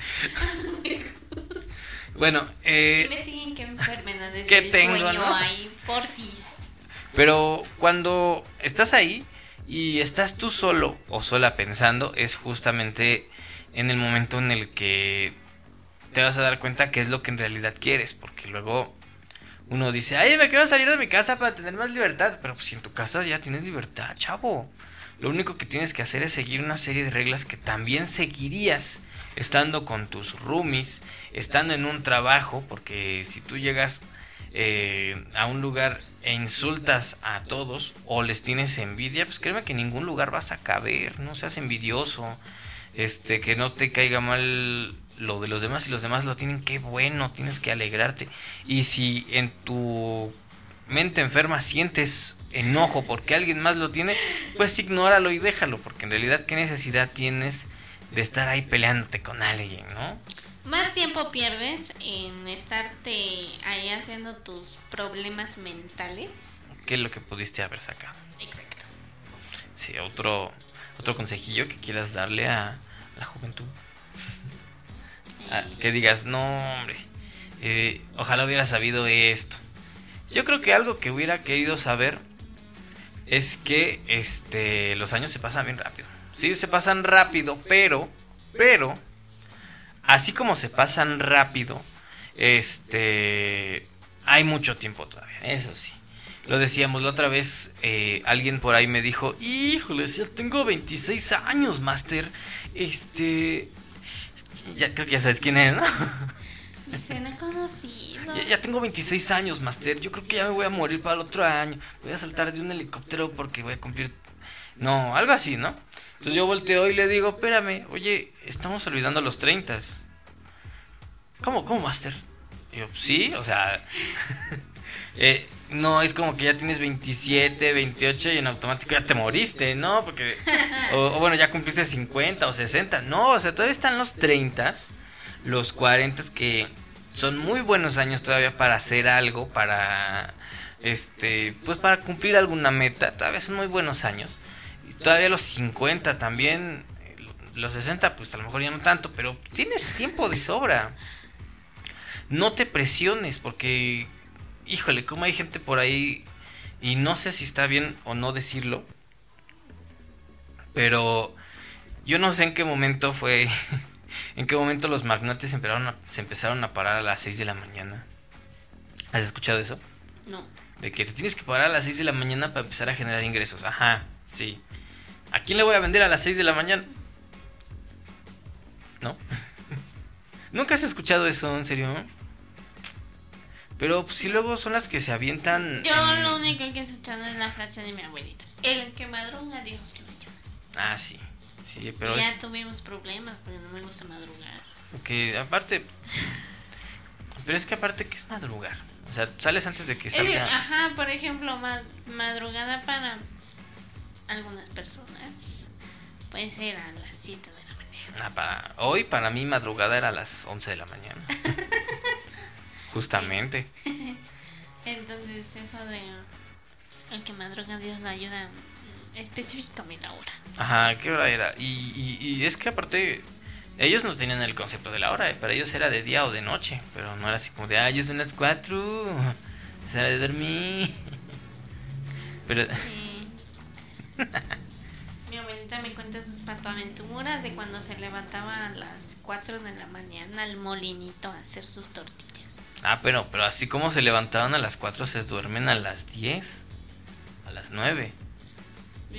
[laughs] bueno, eh, Investiguen qué enfermedades ¿qué del tengo, sueño no? hay, porfis. pero cuando estás ahí y estás tú solo o sola pensando, es justamente en el momento en el que te vas a dar cuenta qué es lo que en realidad quieres, porque luego uno dice, ay, me quiero salir de mi casa para tener más libertad, pero pues si en tu casa ya tienes libertad, chavo. Lo único que tienes que hacer es seguir una serie de reglas que también seguirías estando con tus roomies, estando en un trabajo, porque si tú llegas eh, a un lugar e insultas a todos o les tienes envidia, pues créeme que en ningún lugar vas a caber, no seas envidioso, este, que no te caiga mal lo de los demás y los demás lo tienen, qué bueno, tienes que alegrarte. Y si en tu mente enferma sientes enojo porque alguien más lo tiene, pues ignóralo y déjalo, porque en realidad qué necesidad tienes de estar ahí peleándote con alguien, ¿no? Más tiempo pierdes en estarte ahí haciendo tus problemas mentales. ¿Qué es lo que pudiste haber sacado? Exacto. Sí, otro, otro consejillo que quieras darle a la juventud. Ah, que digas, no, hombre, eh, ojalá hubiera sabido esto. Yo creo que algo que hubiera querido saber es que este, los años se pasan bien rápido. Sí, se pasan rápido, pero, pero, así como se pasan rápido, este, hay mucho tiempo todavía, eso sí. Lo decíamos la otra vez, eh, alguien por ahí me dijo, híjole, ya tengo 26 años, Master. Este, ya creo que ya sabes quién es, ¿no? [laughs] Me suena conocido. Ya, ya tengo 26 años, Master. Yo creo que ya me voy a morir para el otro año. Voy a saltar de un helicóptero porque voy a cumplir... No, algo así, ¿no? Entonces yo volteo y le digo, espérame, oye, estamos olvidando los 30. ¿Cómo, cómo, Master? Y yo, sí, o sea... [laughs] eh, no es como que ya tienes 27, 28 y en automático ya te moriste, ¿no? Porque, [laughs] o, o bueno, ya cumpliste 50 o 60. No, o sea, todavía están los 30, los 40 que son muy buenos años todavía para hacer algo, para, este, pues para cumplir alguna meta. Todavía son muy buenos años. Todavía los 50 también, los 60 pues a lo mejor ya no tanto, pero tienes tiempo de sobra. No te presiones porque híjole, cómo hay gente por ahí y no sé si está bien o no decirlo, pero yo no sé en qué momento fue, [laughs] en qué momento los magnates empezaron a, se empezaron a parar a las 6 de la mañana. ¿Has escuchado eso? No. De que te tienes que parar a las 6 de la mañana para empezar a generar ingresos. Ajá, sí. ¿A quién le voy a vender a las 6 de la mañana? ¿No? [laughs] ¿Nunca has escuchado eso, en serio? Pero pues, si luego son las que se avientan. Yo en- lo único que he escuchado es la frase de mi abuelita. El que madruga, Dios lo ayuda. Ah, sí. Sí, pero y es ya tuvimos problemas porque no me gusta madrugar. que aparte. Pero es que aparte, ¿qué es madrugar? O sea, sales antes de que salga. ajá, por ejemplo, ma- madrugada para algunas personas puede ser a las 7 de la mañana. Ah, para, hoy para mí madrugada era a las 11 de la mañana. [laughs] Justamente. [laughs] Entonces, eso de el que madruga, Dios lo ayuda. Específicame la hora. Ajá, ¿qué hora era? Y, y, y es que aparte, ellos no tenían el concepto de la hora, para ellos era de día o de noche, pero no era así como de, ay, ya son las 4, es hora de dormir. [laughs] Pero, Sí. Mi abuelita me cuenta sus patoaventuras de cuando se levantaba a las 4 de la mañana al molinito a hacer sus tortillas. ah, pero, pero así como se levantaban a las 4, se duermen a las 10, a las 9.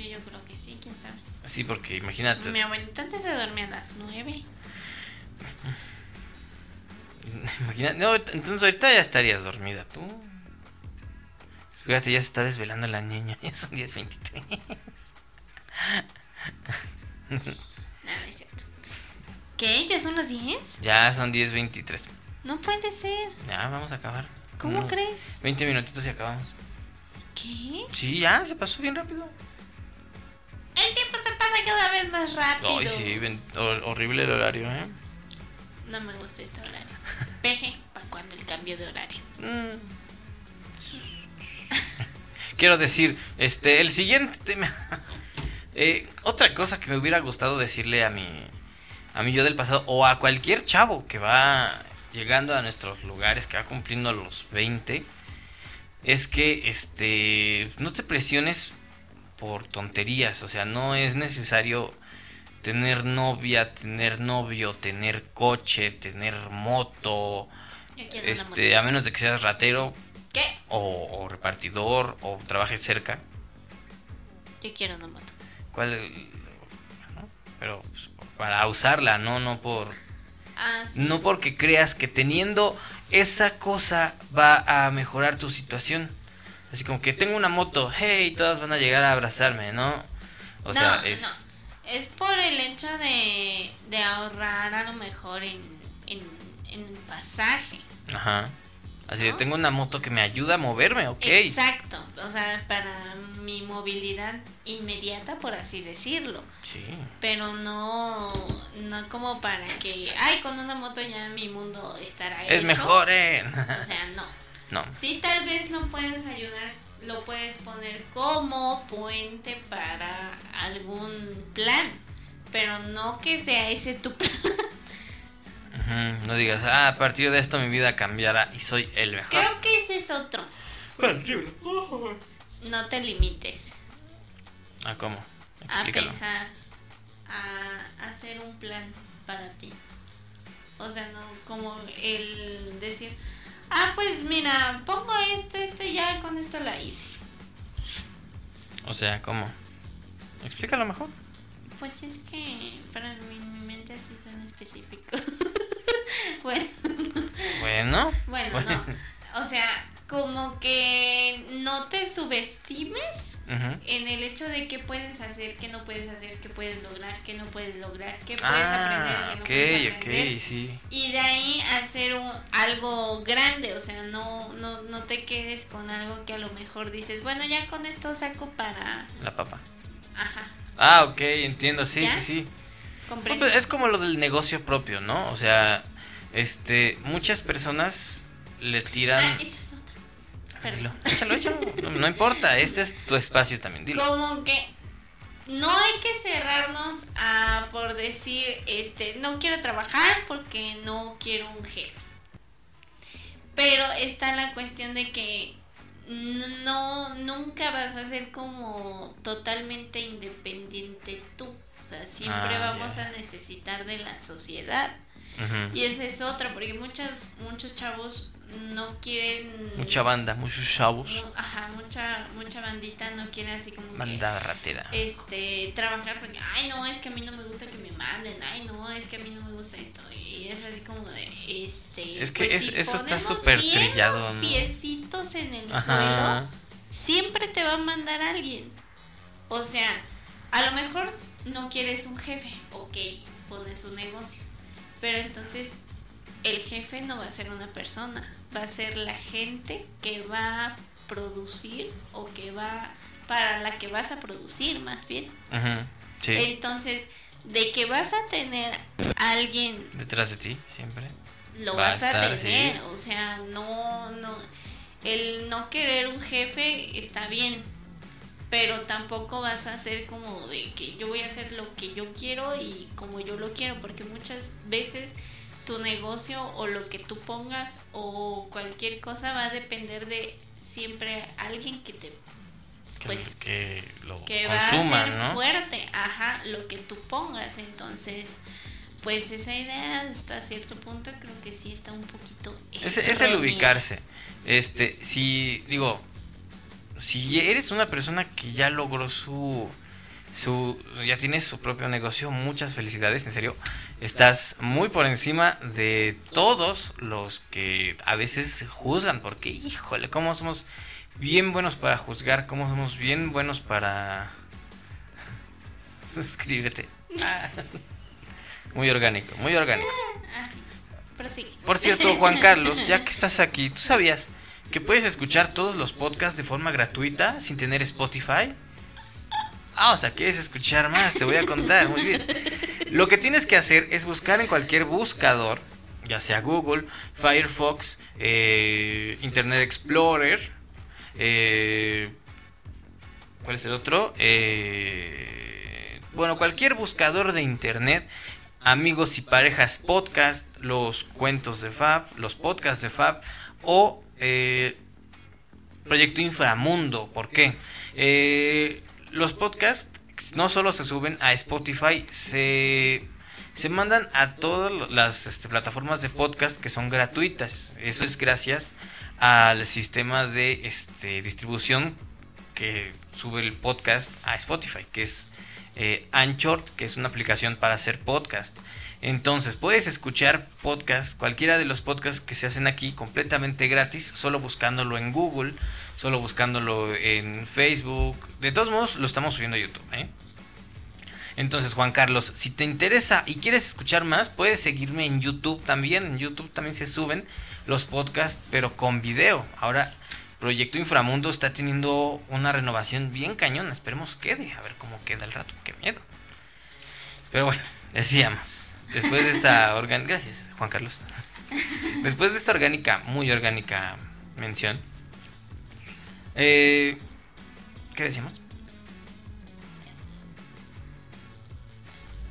Yo, creo que sí, quién sabe. Sí, porque imagínate, Mi abuelita antes se dormía a las 9. [laughs] imagina- no, entonces ahorita ya estarías dormida tú. Fíjate, ya se está desvelando la niña, [laughs] ya son 10.23. [laughs] Nada, es cierto. ¿Qué? ¿Ya son las 10? Ya son 10.23. No puede ser. Ya, vamos a acabar. ¿Cómo Unos crees? 20 minutitos y acabamos. ¿Qué? Sí, ya, se pasó bien rápido. El tiempo se pasa cada vez más rápido. Ay, sí, ven- horrible el horario, ¿eh? No me gusta este horario. Peje, para cuando el cambio de horario. Mm. [laughs] Quiero decir, este, el siguiente tema. [laughs] Eh, otra cosa que me hubiera gustado decirle a mi, a mi yo del pasado, o a cualquier chavo que va llegando a nuestros lugares, que va cumpliendo los 20, es que, este, no te presiones por tonterías, o sea, no es necesario tener novia, tener novio, tener coche, tener moto, Yo quiero una este, a menos de que seas ratero moto. ¿Qué? o, o repartidor o trabajes cerca. Yo quiero una moto. ¿Cuál? ¿no? Pero pues, para usarla, no, no por, Ah, sí. no porque creas que teniendo esa cosa va a mejorar tu situación. Así como que tengo una moto, hey, todas van a llegar a abrazarme, ¿no? O No, sea, es, no. Es por el hecho de, de ahorrar a lo mejor en, en, en pasaje. ajá. Así ¿no? tengo una moto que me ayuda a moverme, ok. Exacto, o sea, para mi movilidad inmediata, por así decirlo. Sí. Pero no, no como para que, ay, con una moto ya mi mundo estará Es hecho. mejor, eh. O sea, no. No. Sí, tal vez no puedes ayudar, lo puedes poner como puente para algún plan, pero no que sea ese tu [laughs] plan. No digas, ah, a partir de esto mi vida cambiará y soy el mejor. Creo que ese es otro. No te limites Ah, ¿cómo? a pensar, a hacer un plan para ti. O sea, no como el decir, ah, pues mira, pongo esto, esto y ya con esto la hice. O sea, ¿cómo? Explícalo mejor. Pues es que para mi, mi mente así suena específico. [laughs] bueno, Bueno. bueno, no. [laughs] O sea, como que no te subestimes En el hecho de qué puedes hacer, qué no puedes hacer, qué puedes lograr, qué no puedes lograr, qué puedes aprender, Ah, qué no ok, puedes aprender. sí. Y de ahí hacer un, algo grande, o sea, no, no, no te quedes con algo que a lo mejor dices, bueno, ya con esto saco para... La papa. Ajá, Ah, ok, entiendo, sí, ¿Ya? sí, sí. comprendo. Pues Es como lo del negocio propio, ¿no? O sea, este, muchas personas le tiran... Ah, Perdón. échalo, échalo. No, no importa, este es tu espacio también, dilo. Como que no hay que cerrarnos a por decir, este, no quiero trabajar porque no quiero un jefe. Pero está la cuestión de que no nunca vas a ser como totalmente independiente tú. O sea, siempre Ah, vamos a necesitar de la sociedad. Y esa es otra, porque muchos muchos chavos no quieren Mucha banda, muchos chavos. no, ajá, mucha mucha bandita no quiere así como que Banda ratera. este trabajar porque ay no es que a mí no me gusta que me manden ay no es que a mí no me gusta esto y es así como de este Es que pues, es- si eso está súper trillado, los ¿no? piecitos en el Ajá. suelo siempre te va a mandar alguien o sea a lo mejor no quieres un jefe ok pones un negocio pero entonces el jefe no va a ser una persona, va a ser la gente que va a producir o que va para la que vas a producir más bien. Sí. Entonces, de que vas a tener a alguien Detrás de ti, siempre. lo Va vas a, estar, tener, sí. o sea, no no el no querer un jefe está bien, pero tampoco vas a hacer como de que yo voy a hacer lo que yo quiero y como yo lo quiero, porque muchas veces tu negocio o lo que tú pongas o cualquier cosa va a depender de siempre alguien que te Pues, que lo que va a ser ¿no? fuerte, ajá, lo que tú pongas, entonces pues esa idea hasta cierto punto creo que sí está un poquito Es, es el ubicarse. Este, si, digo, si eres una persona que ya logró su, su, ya tienes su propio negocio, muchas felicidades, en serio. Estás muy por encima de todos los que a veces juzgan, porque, híjole, cómo somos bien buenos para juzgar, cómo somos bien buenos para... [laughs] Suscríbete. Ah. Muy orgánico, muy orgánico. Ah. Por cierto, Juan Carlos, ya que estás aquí, ¿tú sabías que puedes escuchar todos los podcasts de forma gratuita sin tener Spotify? Ah, o sea, ¿quieres escuchar más? Te voy a contar, muy bien. Lo que tienes que hacer es buscar en cualquier buscador, ya sea Google, Firefox, eh, Internet Explorer, eh, ¿cuál es el otro? Eh, bueno, cualquier buscador de Internet Amigos y Parejas Podcast, los cuentos de Fab, los podcasts de Fab o eh, Proyecto Inframundo. ¿Por qué? Eh, los podcasts no solo se suben a Spotify, se, se mandan a todas las este, plataformas de podcast que son gratuitas. Eso es gracias al sistema de este, distribución que sube el podcast a Spotify, que es eh, Anchor, que es una aplicación para hacer podcast. Entonces, puedes escuchar podcast, cualquiera de los podcasts que se hacen aquí, completamente gratis, solo buscándolo en Google, solo buscándolo en Facebook. De todos modos, lo estamos subiendo a YouTube. ¿eh? Entonces, Juan Carlos, si te interesa y quieres escuchar más, puedes seguirme en YouTube también. En YouTube también se suben los podcasts, pero con video. Ahora, Proyecto Inframundo está teniendo una renovación bien cañona. Esperemos quede. A ver cómo queda el rato. Qué miedo. Pero bueno, decíamos. Después de esta [laughs] orgánica. Gracias, Juan Carlos. Después de esta orgánica, muy orgánica mención. Eh, ¿Qué decimos?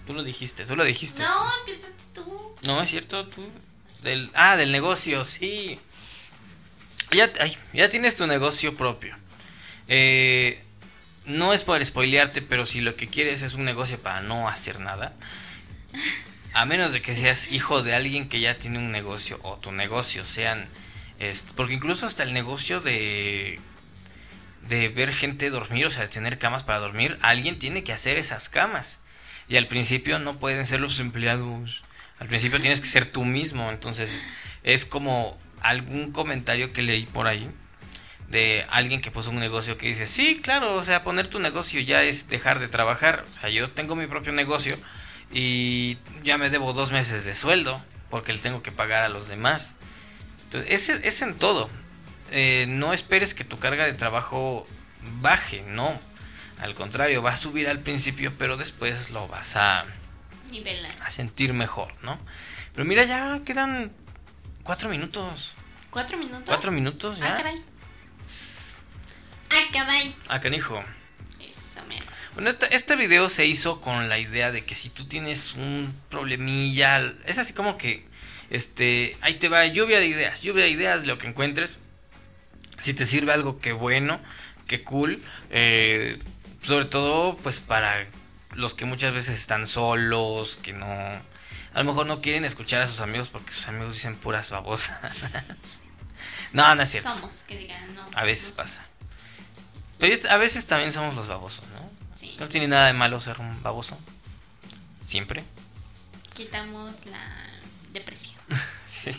Tú lo dijiste, tú lo dijiste. No, empezaste tú. No, es cierto, tú. Del, ah, del negocio, sí. Ya, ay, ya tienes tu negocio propio. Eh, no es por spoilearte, pero si lo que quieres es un negocio para no hacer nada, a menos de que seas hijo de alguien que ya tiene un negocio o tu negocio sean, porque incluso hasta el negocio de de ver gente dormir, o sea, de tener camas para dormir, alguien tiene que hacer esas camas. Y al principio no pueden ser los empleados. Al principio tienes que ser tú mismo. Entonces es como algún comentario que leí por ahí de alguien que puso un negocio que dice, sí, claro, o sea, poner tu negocio ya es dejar de trabajar. O sea, yo tengo mi propio negocio y ya me debo dos meses de sueldo porque le tengo que pagar a los demás. Entonces, es, es en todo. Eh, no esperes que tu carga de trabajo baje, no. Al contrario, va a subir al principio, pero después lo vas a, a sentir mejor, ¿no? Pero mira, ya quedan cuatro minutos. ¿Cuatro minutos? Cuatro minutos ya. Ah, caray. Ah, caray. Ah, canijo. Eso, mero. Bueno, este, este video se hizo con la idea de que si tú tienes un problemilla, es así como que, este, ahí te va lluvia de ideas, lluvia de ideas de lo que encuentres. Si te sirve algo, que bueno, que cool. Eh, sobre todo, pues para los que muchas veces están solos, que no... A lo mejor no quieren escuchar a sus amigos porque sus amigos dicen puras babosas. [laughs] no, no es cierto. Somos, que digan, no. A veces pasa. Pero a veces también somos los babosos, ¿no? Sí. No tiene nada de malo ser un baboso. Siempre. Quitamos la depresión. [laughs] sí.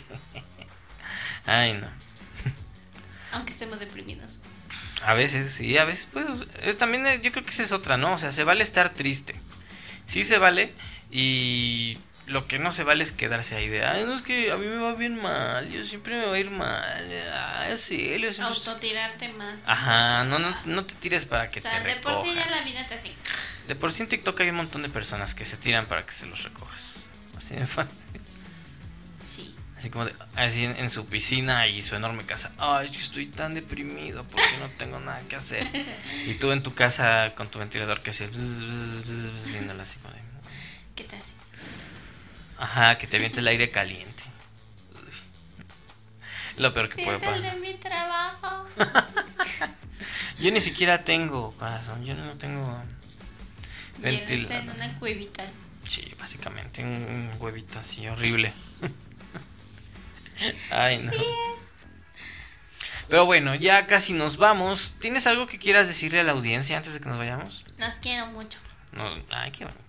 Ay, no. Aunque estemos deprimidos. A veces, sí, a veces, pues, es, también eh, yo creo que esa es otra, ¿no? O sea, se vale estar triste. Sí se vale y lo que no se vale es quedarse ahí de, ay, no es que a mí me va bien mal, yo siempre me va a ir mal, ay, sí, yo siempre... Autotirarte más. Ajá, no, no, no te tires para que o sea, te de por sí ya la vida te hace... De por sí en TikTok hay un montón de personas que se tiran para que se los recojas. Así de fácil. Sí. Así como de, así en, en su piscina y su enorme casa. Ay, es que estoy tan deprimido porque no tengo nada que hacer. [laughs] Y tú en tu casa con tu ventilador que hace bzz, bzz, bzz, bzz, viéndola así como de, ¿Qué te hace? Ajá, que te aviente el aire caliente. Lo peor que Sí, puede es el de mi trabajo. [laughs] Yo ni siquiera tengo corazón, yo no tengo él está en ventilador. una cuevita. Sí, básicamente un, un huevito así horrible. [laughs] Ay, no. Pero bueno, ya casi nos vamos. ¿Tienes algo que quieras decirle a la audiencia antes de que nos vayamos? Los quiero mucho. No, ay, qué bonito.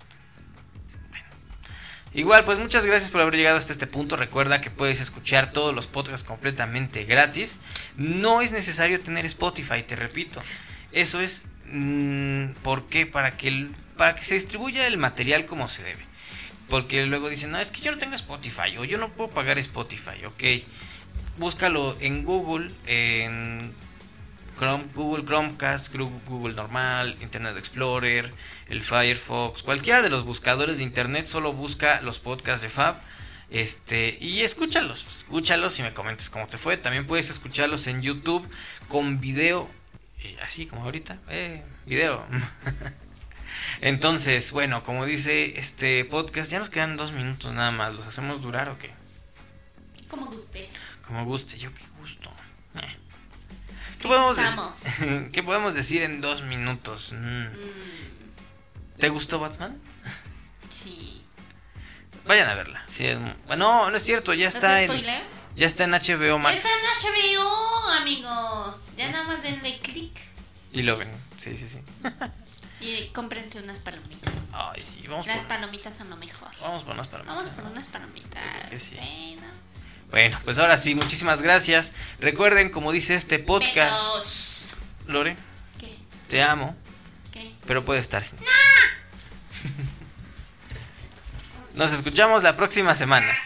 Igual, pues muchas gracias por haber llegado hasta este punto. Recuerda que puedes escuchar todos los podcasts completamente gratis. No es necesario tener Spotify, te repito. Eso es mm, ¿por qué? Para que para que se distribuya el material como se debe. Porque luego dicen, no, es que yo no tengo Spotify o yo no puedo pagar Spotify, ok. Búscalo en Google, en Chrome, Google Chromecast, Google normal, Internet Explorer, el Firefox, cualquiera de los buscadores de internet, solo busca los podcasts de Fab. Este, y escúchalos, escúchalos y me comentes cómo te fue. También puedes escucharlos en YouTube con video, eh, así como ahorita, eh, video. [laughs] Entonces, bueno, como dice este podcast, ya nos quedan dos minutos nada más. ¿Los hacemos durar o qué? Como guste. Como guste, yo qué. ¿Qué, [laughs] ¿Qué podemos decir en dos minutos? Mm. Mm, ¿Te gustó Batman? sí. Vayan a verla. Sí, bueno, no, no es cierto, ya ¿No está en ya está en HBO Max Está en HBO, amigos. Ya nada más denle clic y lo ven. Sí, sí, sí. [laughs] y cómprense unas palomitas. Ay, sí, vamos Las por palomitas son lo mejor. vamos por unas palomitas. Vamos por unas palomitas. que sí. Sí, ¿no? Bueno, pues ahora sí, muchísimas gracias. Recuerden, como dice este podcast. Lore. ¿Qué? Te amo. ¿Qué? Pero puedo estar sin. [laughs] Nos escuchamos la próxima semana.